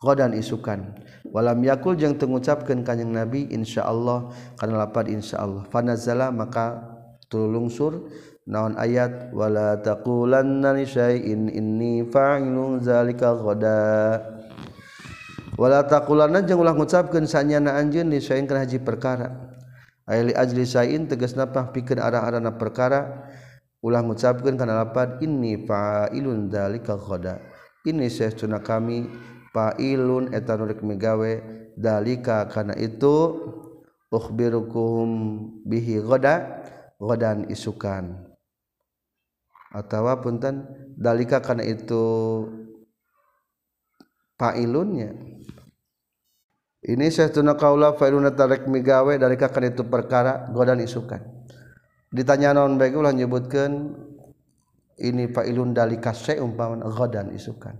godan isukan. Walam yakul jeung tengucapkeun kanjing Nabi insyaallah kana lapad insyaallah. Fanazala maka tulungsur naon ayatwala takulanna nisyain inni fa'ilun zalika ghada wala takulana jeung ulah ngucapkeun sanyana anjeun li sain kana haji perkara. Aya ajli sain tegasna pahpikeun arah-arahna perkara. Ulah ngucapkeun kana lapad inni fa'ilun dzalika ghada ini saestuna kami fa'ilun eta nu rek migawe. Dalika kana itu ukhbirukum bihi ghada ghadan isukan. Atawa punten dalika kana itu failunnya. Ini sahtuna kaula failuna tarek migawe dalika karena itu perkara godan isukan. Ditanya naon bae ulah nyebutkeun ini failun dalika sy umpama godan isukan.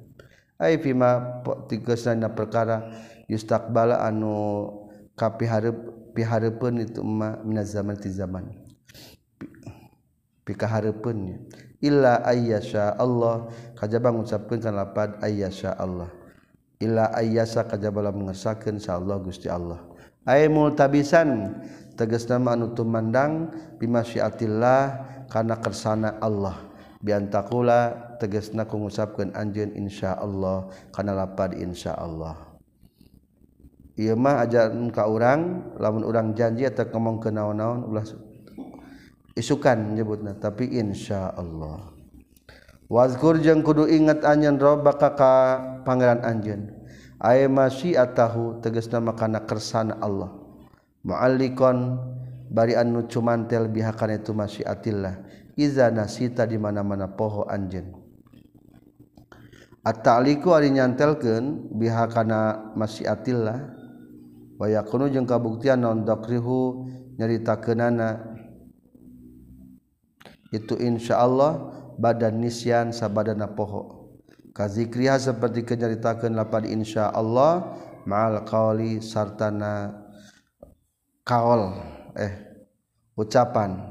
Ai fima tigasna perkara yustaqbala anu kapihareup pihareupeun itu ma minaz zaman ti zaman. Pikahareupeunnya illa ayyasha Allah kajaba ngucapkeun kana lapad ayyasha Allah Ila ayasa kajabala mengesahkan Allah Gusti Allah. Ay multabisan teges nama anu tumandang bimasyiatillah kana kersana Allah. Biantakula tegesna ku ngusapkeun anjeun insyaallah kana lapad insyaallah ieu mah ajaran ka urang lamun urang janji atau ngomong ke naon-naon ulah isukan nyebutna tapi insyaallah wazkur jeung kudu inget anjeun robaka ka pangeran anjeun. Ay masyiatahu tegasna makana kersana Allah. Muallikon bari anu cumantel biha kana itu masyiatillah. Iza nasita di mana-mana poho anjeun. At-ta'liqu ari nyantelkeun biha kana masyiatillah. Wa yakunu jeung kabuktian non dakrihu nyaritakeunana. Itu insyaallah badan nisyan sabadana poho. Kazikriha seperti kenyaritakeun lapan insya Allah ma'al qawli sartana kaol eh ucapan.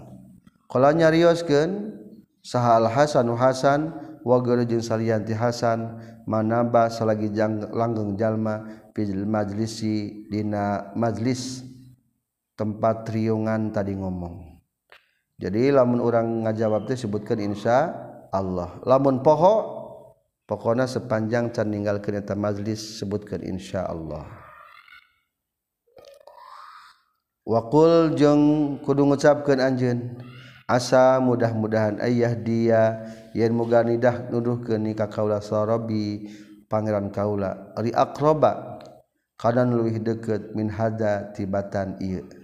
Kalau nyarioskeun sahal hasan hasan wa jeung salianti hasan manaba salagi jang, langgeng jalma fil majlisi dina majlis tempat riungan tadi ngomong. jadi lamun orang ngajawab teh sebutkan insya Allah. Lamun poho pokona sepanjang can ninggal keneta majlis sebutkan insya Allah. Wakul jeng kudu ngucapkan anjen asa mudah-mudahan ayah dia yen muga nidah nuduh ke nikah kaula sarabi pangeran kaula ri akroba kanan luwih deket min hada tibatan ieu.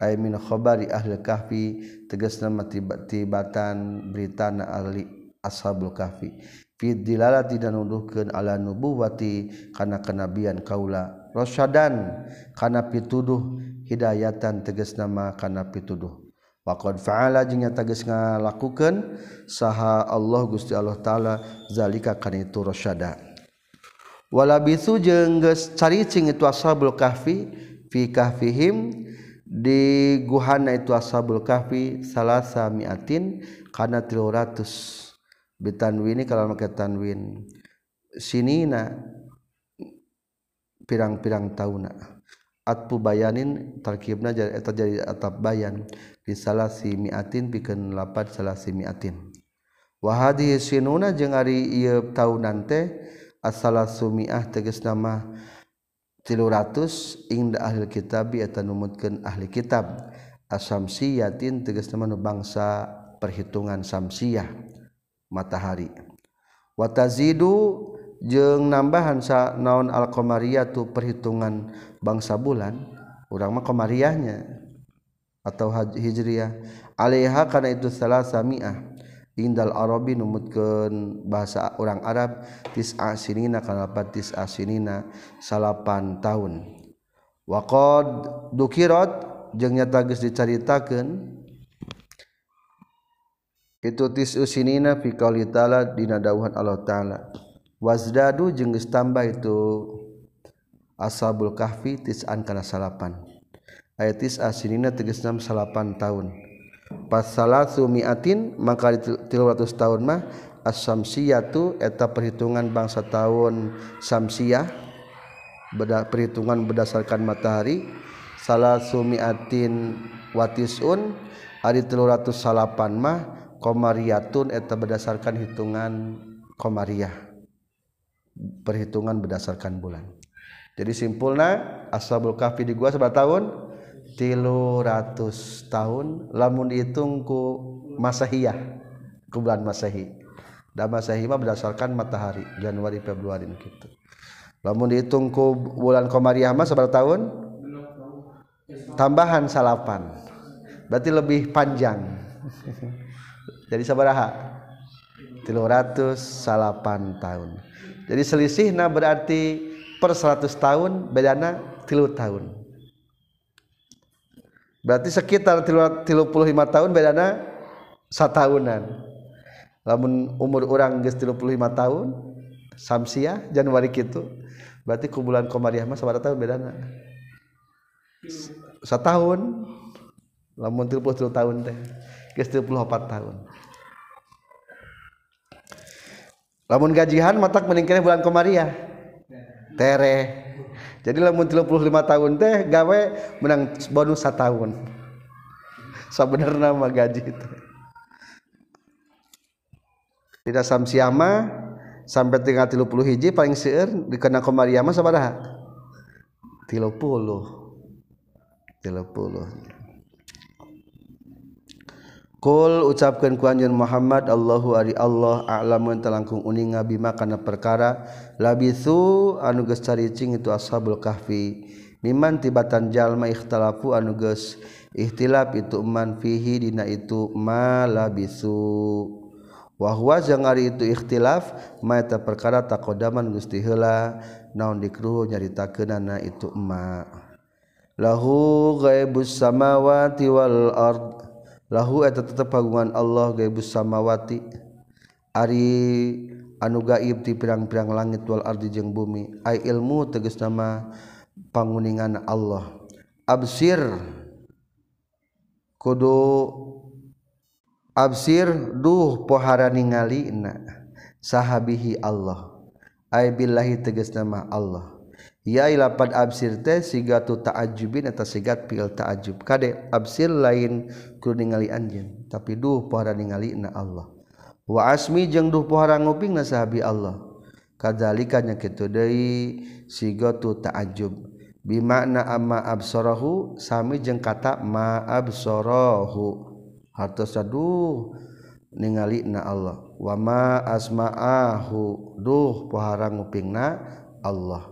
ay min khabari ahli kahfi tegasna tibatan beritana ahli ashabul kahfi. Fi dilalati dan nuduhkeun ala nubuwati kana kenabian kaula rasyadan kana pituduh hidayatan tegas nama kana pituduh. Waqad fa'ala jeung nya tegas ngalakukeun saha Allah Gusti Allah taala zalika kana itu rasyada wala bisu jeung geus caricing itu ashabul kahfi fi kahfihim di guhana itu ashabul kahfi salasa miatin kana 300 bitanwini kalau make tanwin sinina pirang-pirang tauna. Atpu bayanin tarkibna jadi eta jadi atap bayan di salasi miatin pikeun lapat salasi miatin. Wa hadhihi sinuna jeung ari ieu taunan teh as-salasu mi'ah tegas nama tilu ratus ingda ahli kitab eta numutkeun ahli kitab. Asamsiyatin tegas nama bangsa perhitungan samsiah matahari. Watazidu jeung nambahan sa naon alqamariyatu perhitungan bangsa bulan urang mah qamariyahnya atau hijriah. Alaiha kana itu salah samiah indal Arabi numutkeun bahasa orang Arab tis'a sinina kana lapan tis'a sinina salapan tahun. Waqad dukirat jeung nyata geus dicaritakeun itu tis'u sinina fi qauli ta'ala dina dawuhan Allah taala. Wazdadu jeung geus tambah itu ashabul kahfi tis'an kana salapan. Ayat tis'a sinina tegas salapan tahun. pasalasu miatin maka 300 tahun mah as-samsiyatu eta perhitungan bangsa tahun samsiyah beda perhitungan berdasarkan matahari salasu miatin watisun ari 300 salapan mah komariyatun eta berdasarkan hitungan komariah. Perhitungan berdasarkan bulan. Jadi simpulna ashabul kahfi di gua seberapa tahun? Tilu ratus tahun lamun ditungku masahiyah ke bulan masahi dan masahi mah berdasarkan matahari Januari Februari gitu. Lamun dihitung ku bulan komariah mah seberapa tahun? Tambahan salapan. Berarti lebih panjang. [LAUGHS] Jadi sabaraha? tilu ratus salapan tahun. Jadi selisih nah berarti per 100 tahun bedana tilu tahun berarti sekitar 35 tahun bedana satahunan. Lamun umur orang geus 35 tahun samsiah Januari kitu berarti ku bulan komariah mah sabaraha tahun bedana. Satahun lamun 33 tahun teh geus 34 tahun. Lamun gajihan matak meningkatnya bulan komariah. Tereh. jadi lamun 35 tahun teh gawe menang bonus setahun. Sebenarnya mah gaji itu tidak samsiama sampai tinggal tilu puluh hiji paling seueur dikena komariama sabaraha? tilu puluh. tilu puluh. Kul ucapkan ku anjeun Muhammad Allahu ari Allah a'lamun talangkung uning bima kana perkara labithu anu geus caricing itu ashabul kahfi. Miman tibatan jalma ikhtalafu anu geus ikhtilaf itu man fihi dina itu ma labithu wa huwa jeung ari itu ikhtilaf ma eta perkara taqodaman Gusti heula naon dikruh nyaritakeunana itu ma. Lahu ghaibus samawati wal ardh lahu eta tetep kagungan Allah gaibus samawati. Ari anu gaib ti pirang-pirang langit wal ardi jeung bumi. Ai ilmu tegas nama panguningan Allah. Absir. Kudu absir duh pohara ningali na sahabihi Allah. Ai billahi tegas nama Allah. Ya lapan absir teh siga tu ta'ajubin atau sigat pil ta'ajub. Kade absir lain kudu ningali anjeun tapi duh pohara ningali na Allah. Wa asmi jeung duh pohara nguping na sahabi Allah. Kadzalika nya kitu deui siga tu ta'ajub. Bimakna amma absarahu sami jeung kata ma absarahu. Hartos duh ningali na Allah. Wa ma asma'ahu duh pohara ngupingna Allah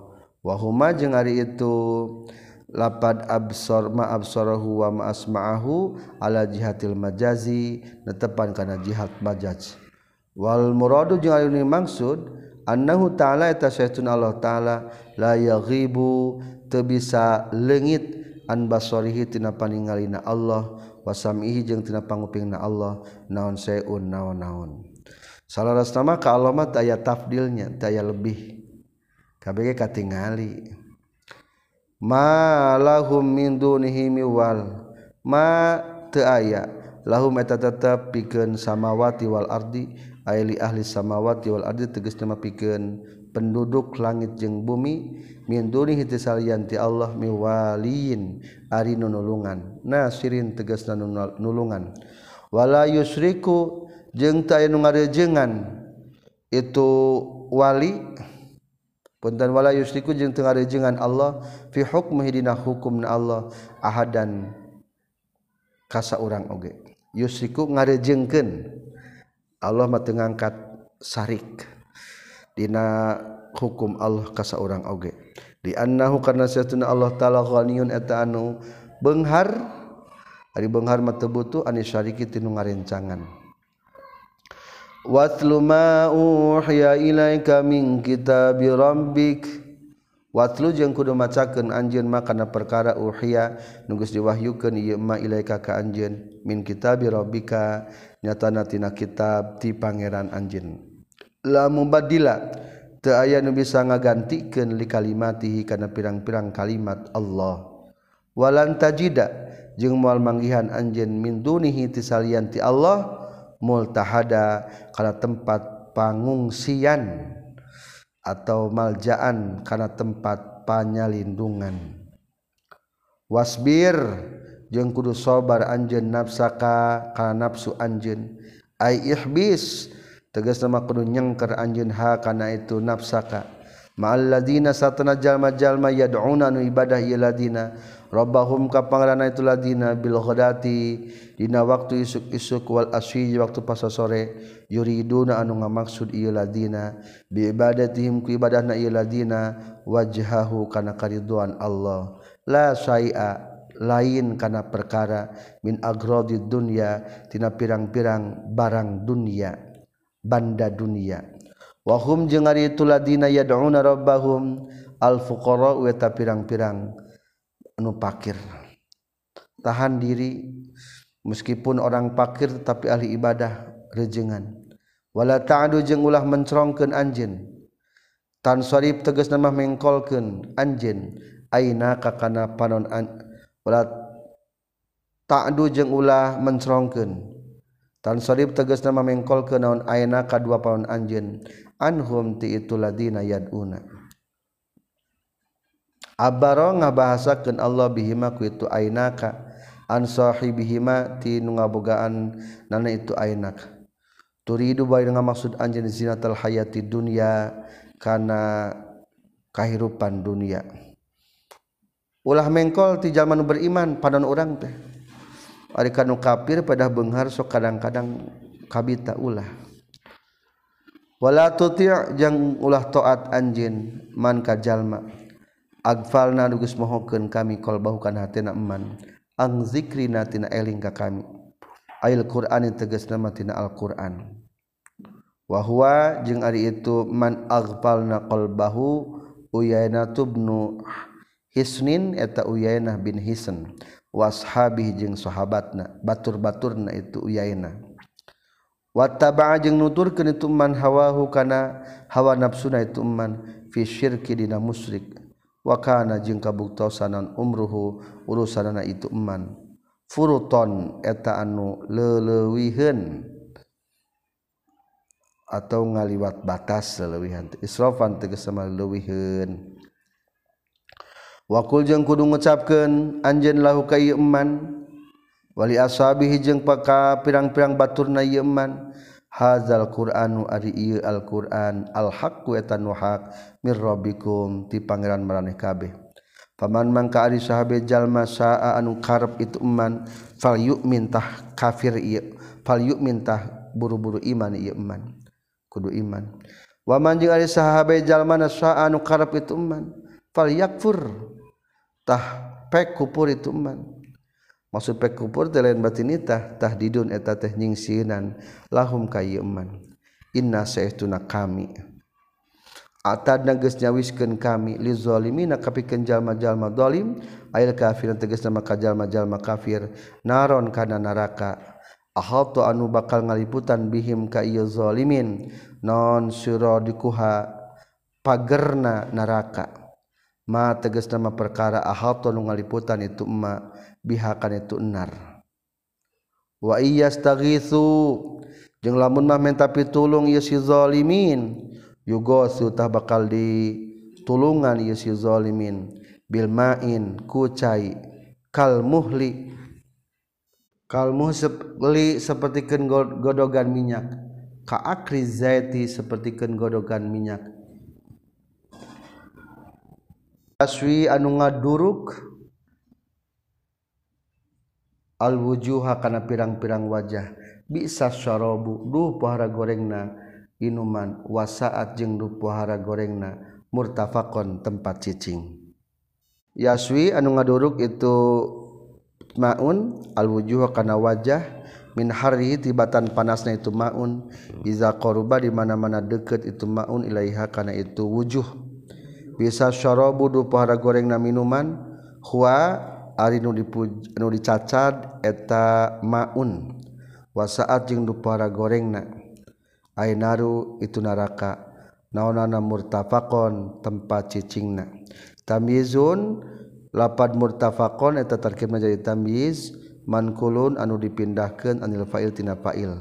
wahuma jeung hari itu lapad absor ma absorohu wa ma asma'ahu ala jihatil majazi netepan kana jihad majaz. Wal muradu jeung ari maksud annahu ta'ala eta saytun Allah ta'ala la yaghibu teu bisa leungit an basarihi tina paningalina Allah wa sam'ihi jeung tina pangupingna Allah naon saeun naon-naon salarasna mah ka Allah mah aya tafdilnya aya lebih. KBG katingali. Malahum min dunihim wal ma teu aya lahum eta tetep pikeun samawati wal ardi. Aya ahli samawati wal ardi tegasna mah pikeun penduduk langit jeung bumi. Min dunihi tisalian ti Allah miwaliin ari nu nulungan. Nasirin tegasna nulungan. Wala yusriku jeung teu aya nu ngarejengan itu wali. punten wala yusriku jeung teu ngarejengan Allah fi hukmihi dina hukumna Allah ahadan kasa saurang oge. Yusriku ngarejengkeun. Allah mah teu ngangkat sarik. Dina hukum Allah kasa saurang oge. Di annahu karna satuna Allah taala ghaniyun eta anu beunghar ari beunghar mah teu butuh anis syariki tinu ngarencangan. watlu ma uhiya ilaika min kitabi rabbik. Watlu jeung kudu macakeun anjeun mah kana perkara uhiya. Nu geus diwahyukeun ieu ma ilaika ka anjeun min kitabi rabbika. Nyatana tina kitab ti pangeran anjeun. La mubaddila teu aya nu bisa ngagantikeun li kalimatihi kana pirang-pirang kalimat Allah. Walan tajida jeung moal manggihan anjeun min dunihi ti Allah multahada karena tempat pangungsian atau maljaan karena tempat panyalindungan. Wasbir jeung kudu sabar anjeun nafsaka kana nafsu anjeun. Ai ihbis tegas nama kudu nyengker anjeun ha kana itu nafsaka. Ma'al ladina satana jalma jalma yad'una nu ibadah ieu ladina. Robahum ka pangrana itu ladina bilkhodati dina waktu isuk-isuk wal aswi waktu pasal sore yuriduna anu ngamaksud ieu ladina bi ibadatihim ku ibadahna ieu ladina wajhahu kana kariduan Allah. La syai'a lain kana perkara min agrodi dunya tina pirang-pirang barang dunia banda dunia wahum jeung ari itu ladina yad'una rabbahum al fuqara wa ta pirang-pirang. anu pakir. Tahan diri meskipun orang pakir tetapi ahli ibadah rejengan. Wala ta'adu jeng ulah mencerongkeun anjeun. Tan sarif tegas nama mengkolkeun anjeun. Aina kakana panon an wala ta'adu jeung ulah mencerongkeun. Tan sarif tegas nama mengkolkeun naon aina ka dua panon anjeun. Anhum ti itu ladina yaduna. Abaro ngabahasakeun Allah bihima ku itu ainaka. An sahibihima ti nu ngabogaan nana itu ainaka. Turidu bae maksud anjeun zinatal hayati dunya kana kahirupan dunia ulah mengkol ti zaman beriman padan orang teh. Kan kafir pada Benghar so kadang-kadang kabita ulahwala yang ulah toat anj manka jalma agfal na nugus mohoken kami qalbahu kana hatena ang zikri natina eling ka kami. Ail qur'ani tegasna matina alquran. Wa jeung ari itu man agfalna qolbahu uyayna tubnu hisnin eta uyaynah bin hisn. Washabih jeung sahabatna batur-baturna itu uyaynah wattaba jeung nuturkeun itu man hawahu kana hawa nafsuna itu man fi syirki dina musyrik. wakana jeung kabuktosanan umruhu urusanana itu eman. Furuton eta anu lelewihen atau ngaliwat batas leuwihan israfan tegas sama lelewihen wakul jeung kudu ngucapkeun anjeun lahu ka ieu eman. Wali ashabihi jeung paka pirang-pirang baturna ieu eman. hazal Quranu ari Alquran. Alhaqtan nuhaq mirrobikum ti Pangeran meraneh kabeh. Paman mangka ari sahabe jalma saa anu karep itu iman fal yu'min tah kafir ieu. Fal yu'min tah buru-buru iman ieu iman kudu iman. Waman jeung ari sahabe jalma saa anu karep itu iman fal yakfur tah pek kupur itu iman maksud pek kupur teh lain batinitah tahdidun eta teh nyingsinan lahum ka inna saestuna kami. Atad nages nyawiskeun kami. Li zalimina kapikeun jalma-jalma zalim ail kafir tegas nama ka jalma-jalma kafir. Naron kana neraka ahatu anu bakal ngaliputan bihim ka ieu zalimin non suradikuha pagerna neraka ma tegas nama perkara ahatu nu ngaliputan itu ma. bihakan itu enar. Wa iya iyastaghisu Jeng lamun mah menta pitulung ieu si zalimin. Yugosu tah bakal ditulungan ieu si zalimin. Bil main kal muhli. Kal muhli sapertikeun godogan minyak. Ka akri zaiti sapertikeun godogan minyak. Aswi anu ngaduruk alwujuha kana pirang-pirang wajah. Bisa syarabu duh pohara gorengna. Inuman wasaat jeung duh pohara gorengna. Murtafaqon tempat cicing. Yaswi anu ngaduruk itu maun alwujuha kana wajah. Min hari tibatan panasna itu maun. Iza qaruba di mana-mana deket itu maun ilaiha kana itu wujuh. Bisa syarabu duh pohara gorengna minuman. Huwa Ari nu dipuj nu dicacad eta maun. Wasaat jeung dupara gorengna ainaru itu neraka naonana murtafaqon tempat cicingna. Tamyizun lapad murtafaqon eta tarkibna jadi tamyiz mankulun anu dipindahkeun anil fa'il tina fa'il.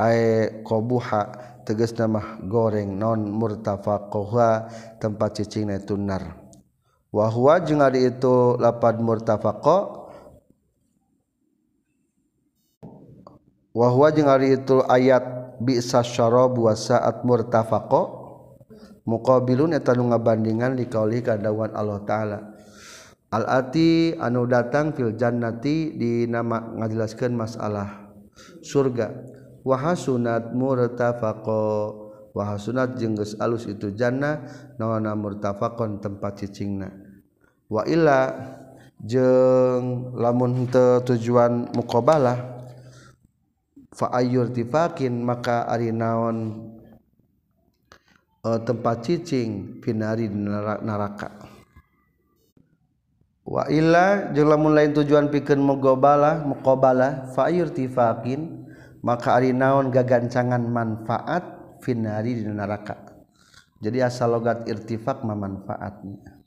Ae qabuha tegas nama goreng non murtafaqoha tempat cicingna itu nar. wahwa jeung ari itu lapad murtafaqo wahwa jeung ari itu ayat bi'sa syarab wa sa'at murtafaqo muqabilun eta nu ngabandingan di kauli kadawan Allah taala. Al-ati anu datang fil jannati di nama ngajelaskeun masalah surga. Wa hasunat murtafaqo murtafaqowah sunat jengges alus itu Jannah nawana murtafaqon tempat cicingna. Waila jeng lamun tujuan muqobalah faayur tifakin maka ari naon uh, tempat cicing finari neraka wa illa jeung lamun lain tujuan pikeun muqobalah muqobalah faayur tifakin maka ari naon gagancangan manfaat finari di neraka. Jadi asal logat irtifak mah manfaatnya.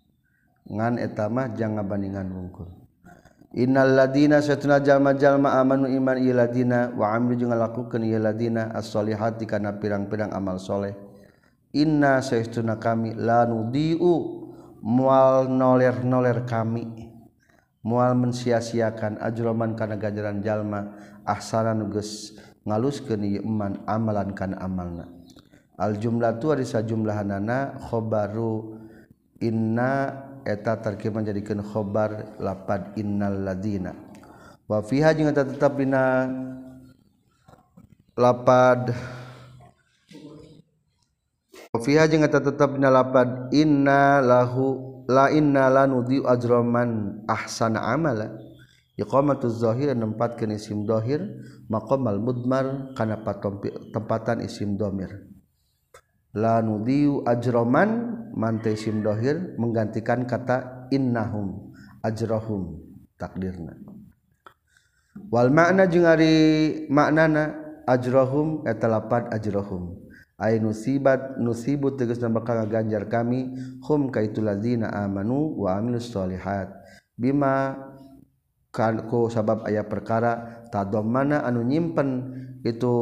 Ngan etama jangan bandingan wungkul Innal ladina satuna jalma-jalma amanu iman ieu ladina wa amilu jeung ngalakukeun ieu ladina as-solihati kana pirang-pirang amal soleh. Inna saestuna kami la nudiu mual noler-noler kami. Mual mensia-siakan ajroman kana ganjaran jalma ahsana geus ngaluskeun ieu iman amalan kana amalna. al jumlah tua disa jumlahanana khobaru inna eta terkir menjadikan khobar lapad innal ladina wa fiha jeung eta tetap dina lapad wa fiha jeung eta tetap dina lapad inna lahu la inna lanudi ajraman ahsana amala. Iqamatuz zahir nempatkeun isim zahir maqamal mudmar kana tempatan isim domir. la nudiu ajroman mantesim dohir menggantikan kata innahum ajrohum takdirna. Wal makna jeung ari maknana ajrohum eta lapad ajrohum. Ay nusibat nusibu tegas nama bakal ganjar kami hum kaitu ladzina amanu wa amilus solihat. Bima kan ku sabab aya perkara tadom mana anu nyimpen itu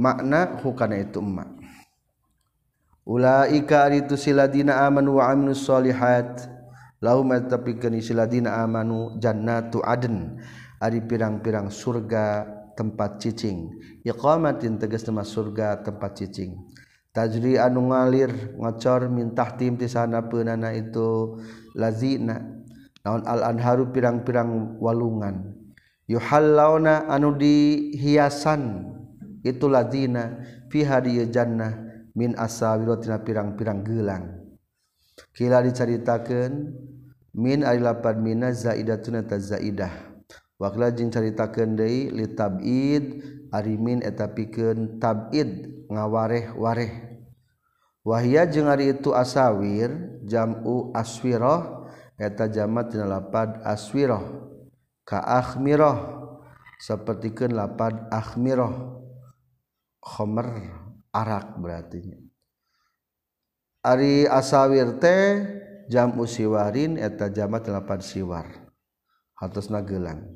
makna hukana itu emak. ulaika itu siladina amanu wa aminus solihat. Lahum atapikeun siladina amanu jannatu aden ari pirang-pirang surga tempat cicing. Iqamatin tegas nama surga tempat cicing. Tajri anu ngalir ngocor mintah tim ti sanapeunana itu lazina. Naon al anharu pirang-pirang walungan. Yuhallauna anu dihiasan itu lazina. Fi hadiyah jannah. min asawirotina pirang-pirang gelang kila diceritakan min ari lapan mina zaidatuna tazaidah wakla jeung caritakeun deui li tabid ari min eta pikeun tabid ngawareh-wareh. Wahia jeung ari itu asawir jamu aswirah eta jamat tina lapad aswirah ka akhmirah sapertikeun lapad akhmirah. Khomer. arak berartinya Ari asawir teh jam usiwarin eta jamat 8 siwar. Atas nagelang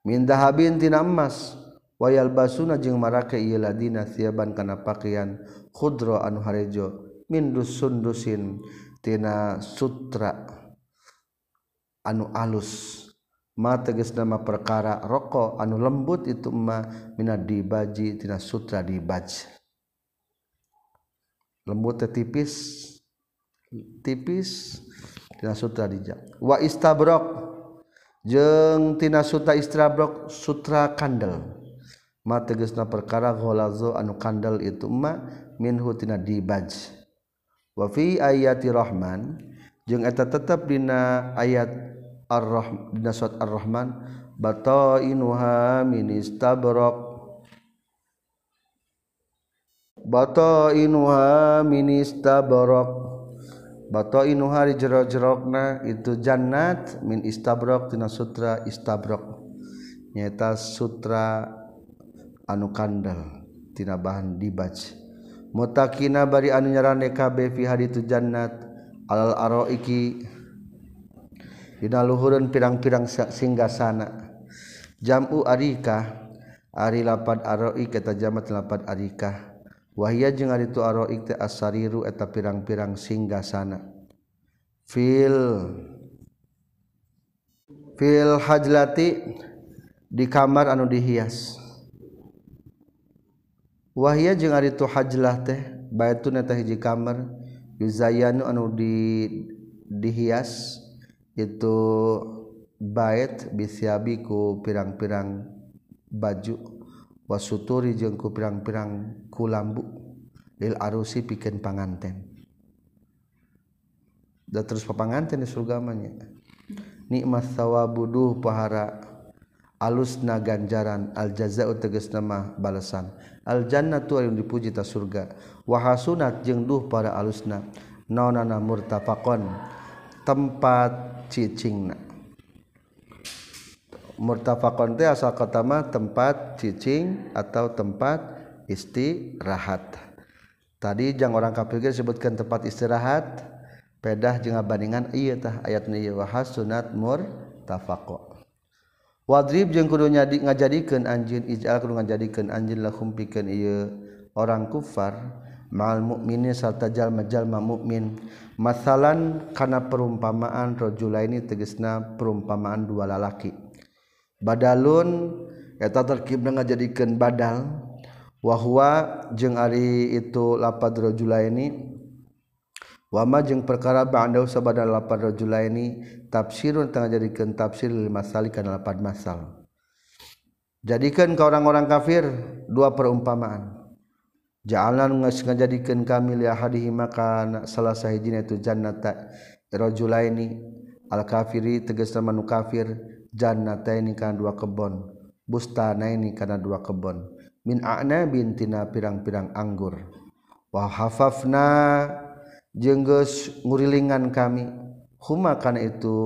minda habin tina emas. Wayal basuna jeung marake ieu ladina thiaban kana pakaian khudra anu harejo. Min sundusin tina sutra anu alus. Ma tegas nama perkara rokok anu lembut itu ma minad dibaji tina sutra dibaji lembut tipis. Tipis tina sutra dijak wa istabrok jeung tina sutra istabrok sutra kandel. Ma tegasna perkara ghalazo anu kandel itu ma minhu tina dibaj. Wa fi ayati rahman jeung eta tetep dina ayat ar-rahman dina surat ar-rahman batainuha min istabrok. bato inuha minista ministabarok bato inuha jero-jerokna itu jannat min istabrok tina sutra istabrok nyata sutra anu kandel tina bahan dibaj. Mutakina bari anu nyarane kabeh fi hari haditu jannat. Alal aroiki dina luhureun pirang-pirang singgasana. Jamu arika ari lapad aroi kata jamat lapad arikah. Wahia jeung ari tu aroik teh asariru eta pirang-pirang singgasana. Fil fil hajlati di kamar anu dihias. Wahia jeung ari tu hajlah teh baitun eta hiji kamar yuzayanu anu di dihias itu bait bisyabi ku pirang-pirang baju wasuturi jeung ku pirang-pirang ku lambu. Lil arusi pikeun panganten. Da terus papanganten di surga manya nikmat sawabuduh pahara. Alusna ganjaran. Al jazaa'u tegas nama balasan. Al jannatu anu dipuji ta surga. Wa hasunat jeung duh para alusna. Naonana murtafaqon. Tempat cicingna. murtafaqon teh asal kata mah tempat cicing atau tempat istirahat. Tadi jang orang kafir disebutkan tempat istirahat pedah jeung bandingan ieu tah ayat ni wahas sunat murtafaqo. Wadrib jeung kudu nyadi ngajadikeun anjeun ijal kudu ngajadikeun anjeun lahum pikeun ieu. Orang kufar ma'al mukminin sarta jalma jalma mukmin masalan kana perumpamaan rajulaini tegesna perumpamaan dua lalaki. badalun eta terkibna ngajadikeun badal. Wahwa jeng ari itu lapad rajulaini wama jeng perkara ba'da sabada lapad rajulaini tafsirun tengah jadikan tafsir lima masal kana lapad masal. Jadikan ke orang-orang kafir dua perumpamaan. Ja'alan ngajadikeun kami lihat ahadihi maka salah sahijin itu jannata rajulaini al kafiri tegas manu kafir. jannata ini karena dua kebon. Bustana ini karena dua kebon. Min a'na bintina pirang-pirang anggur. Wa hafafna jengges ngurilingan kami. Huma kana itu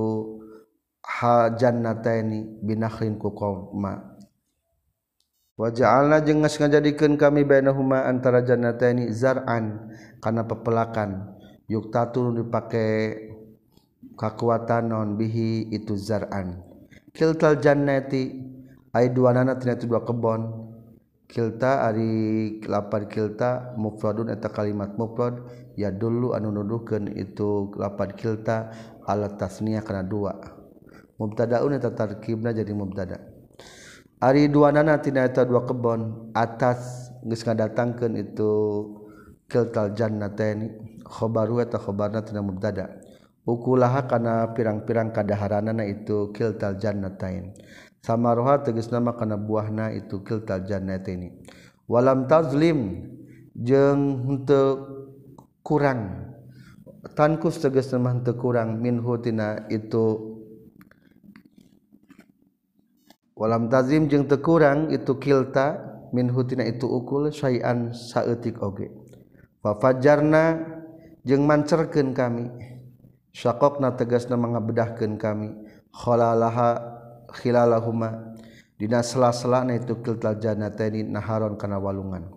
ha jannata ini binakhrin ku qawma. Wa ja'alna jengges ngajadikeun kami bainahuma antara jannata ini zar'an kana pepelakan. Yuktatun dipake kakuatan non bihi itu zar'an. kiltal jannati ay dua nana ternyata dua kebon. Kilta ari lapar kilta mufradun eta kalimat mufrad ya dulu anu nuduhkeun itu lapar kilta ala tasniyah kana dua. Mubtadaun eta tarkibna jadi mubtada. Ari dua nana tina eta dua kebon atas geus ngadatangkeun itu kiltal jannatani khabaru eta khabarna tina mubtada' ukulaha kana pirang-pirang kadaharanana itu kiltal jannatain sama roha tegas nama kana buahna itu kiltal jannataini walam tazlim jeung henteu kurang. Tankus tegas nama henteu kurang minhu tina itu. Walam tazlim jeung teu kurang itu kilta minhu tina itu ukul syai'an saeutik oge. Fa fajarna jeung mancerkeun kami. syaqaqna tegasna mangabedahkeun kami. Khalalaha khilalahuma. Dina sela-selana itu kiltal jannataini naharon kana walungan.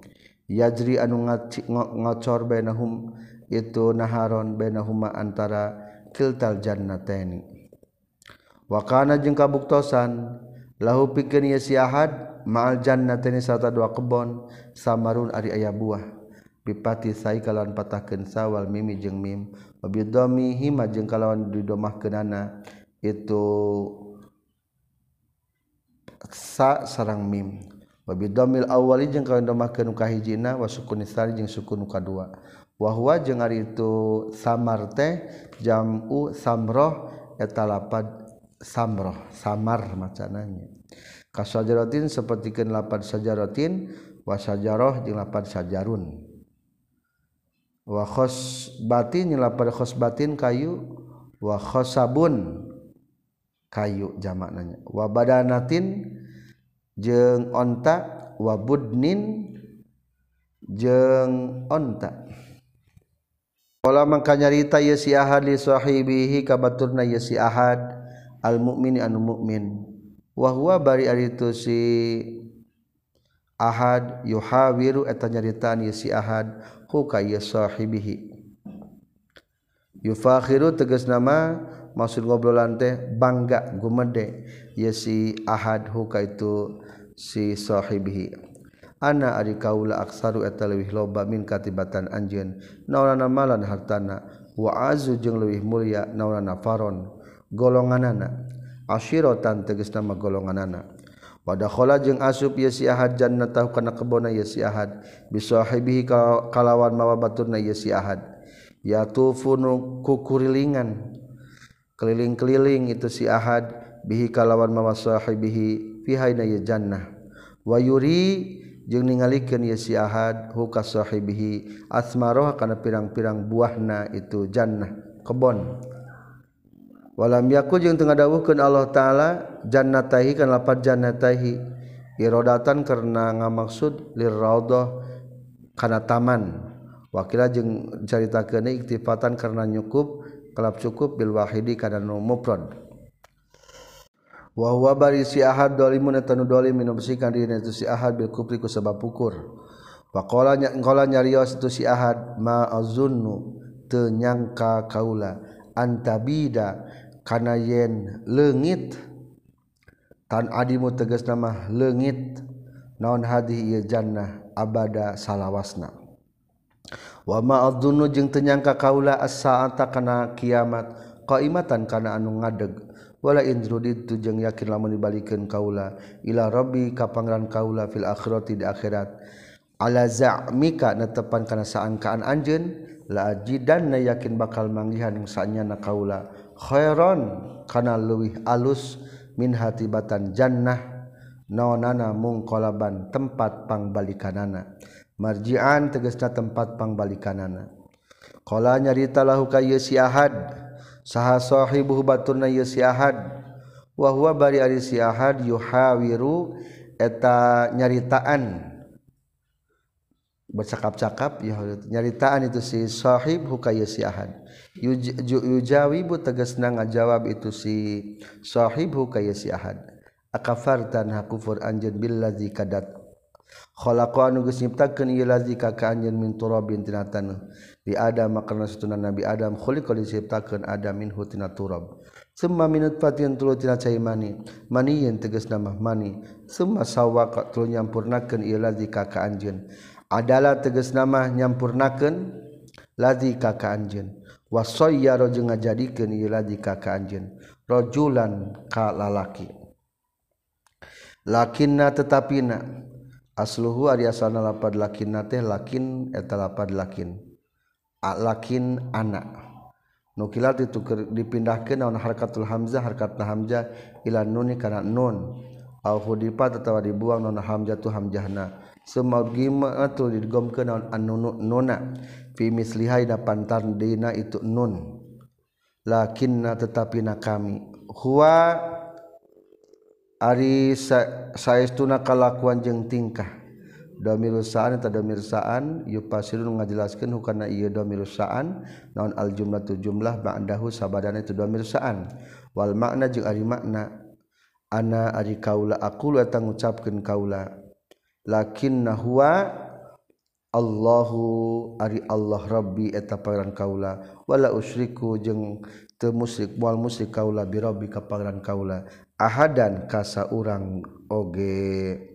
Yajri anu ngocor bainahum itu naharon bainahuma antara kiltal jannataini. Wa kana jeung kabuktosan lahu pikeun ye si ahad ma'al jannataini sarta dua kebon samarun ari aya buah. Bipati sai kalan patahkeun sawal mimi jeung mim. wabidomi hima jeung kalawan didomah kenana itu sa sarang mim. Wabidomil awali jeung kalawan domah kenu kahijina wa sukun tsali jeung sukun kadua. Wa huwa jeung ari itu samar teh jamu samroh eta lapad samroh samar macananya. Kasajarotin sapertikeun lapad sajarotin wa sajaroh jeung lapad sajarun. wakhos batin nyelapar khos batin kayu wa khosabun kayu jamak nanya wa badanatin jeung onta wa budnin jeung onta. Kala mangka nyarita ye si ahad li sahibihi kabaturna ye si ahad al mukmin anu mukmin wa huwa bari aritu si ahad yuhawiru eta nyaritaan ya si ahad hu ka ya sahibihi. Yufakhiru tegas nama maksud ngobrolan teh bangga gumede ya si ahad huka itu si sahibihi. Ana ari kaula aksaru eta leuwih loba min katibatan anjeun naulana malan hartana wa azu jeung leuwih mulia naulana faron golonganana. Asyiratan tegas nama golonganana Padakhola jeung asup ye si ahad jannata kana kebona ye si ahad. Bisahibihi kalawan mawa baturna ye si ahad. Yatufu nu kukurilingan keliling-keliling itu si ahad. Bihi kalawan mawa sahibihi fi hayna ye jannah. Wa yuri jeung ningalikeun ye si ahad huka sahibihi. Asmaroh kana pirang-pirang buahna itu jannah kebon. Walam yakul jeung teu ngadawuhkeun Allah taala jannatahi kana lapat jannatahi irodatan karena ngamaksud lirraudhah kana taman. Wakila jeung caritakeun iktifatan karena nyukup kelap cukup bil wahidi kana nu mufrad wa huwa bari si ahad dolimun tanu dolim minum sikan dina itu si ahad bil kufri ku sebab pukur nya qala nyarios itu si ahad ma azunnu teu nyangka kaula antabida kana yen leungit tan adimu tegas nama leungit naon hadi ieu jannah abada salawasna. Wa ma jeung teu nyangka kaula as-sa'ata kana kiamat qaimatan kana anu ngadeg. Wala in ruditu jeung yakin lamun dibalikeun kaula ila rabbi ka pangeran kaula fil akhirati di akhirat. Ala za'mika netepan kana saangkaan anjeun la ajidanna yakin bakal manggihan sanya na kaula. khairon kana luwih alus min hatibatan jannah. Naonana mung kolaban tempat pangbalikanana. Marjian tegesna tempat pangbalikanana. Qala nyarita lahu ka si ahad. Saha sahibuh baturna si ahad. Wa huwa bari ari si ahad yuhawiru eta nyaritaan. Bercakap-cakap ya nyaritaan itu si sahib hukaya siahad yujawibu tegasna ngajawab itu si sahib hukaya siahad akafartan hakufur anjeun billazi kadat. Khalaqa anu geus nyiptakeun ieu lazi ka ka min turabin tina taneuh. Adam karena satuna nabi adam khuliqa diciptakeun adam minhu tina turab. Semua minut patian tulu tina cai mani. Mani yang tegas nama mani. Semua sawa kak tulu nyampurnakan ia ladzi kaka anjen adalah teges nama nyampurnaken ladi kaka anjen wasoyyaro jeung ngajadikeun ieu ladi kaka anjeun. Rajulan ka lalaki. Lakinna tetapina asluhu ari asalna lapad lakinna teh lakin eta lapad lakin A, lakin anak nu kilat itu dipindahkeun naon harkatul hamzah harkatna hamzah ila nuni kana nun. Au hudipat atawa dibuang naon hamzah tu hamjahna semautul eh, ke nona eh. pimis lihai dapantan dina itu nun. Lakinna tetapi na kami. Huwa ari saestuna kalakuan jeung tingkah. Domirsaan eta domirsaan yupasirun ngajelaskeun hukana ieu domirsaan naon al jumlah jumlah ba'dahu sabadana itu domirsaan wal makna jeung ari makna. Ana ari kaula aku eta ngucapkeun kaula. Lakin nahwa Allahu ari Allah Robbi eta paran kaulawala usriku jeung te musik mual musik kaula birbi kaparan kaula ahadan kasa urang oge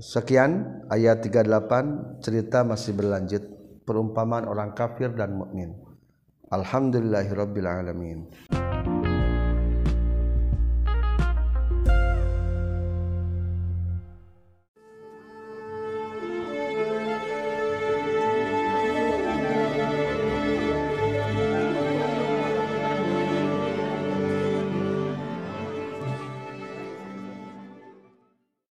Sekian ayat 38 cerita masih berlanjut perumpamaan orang kafir dan mukmin. Alhamdulillahirabbil alamin.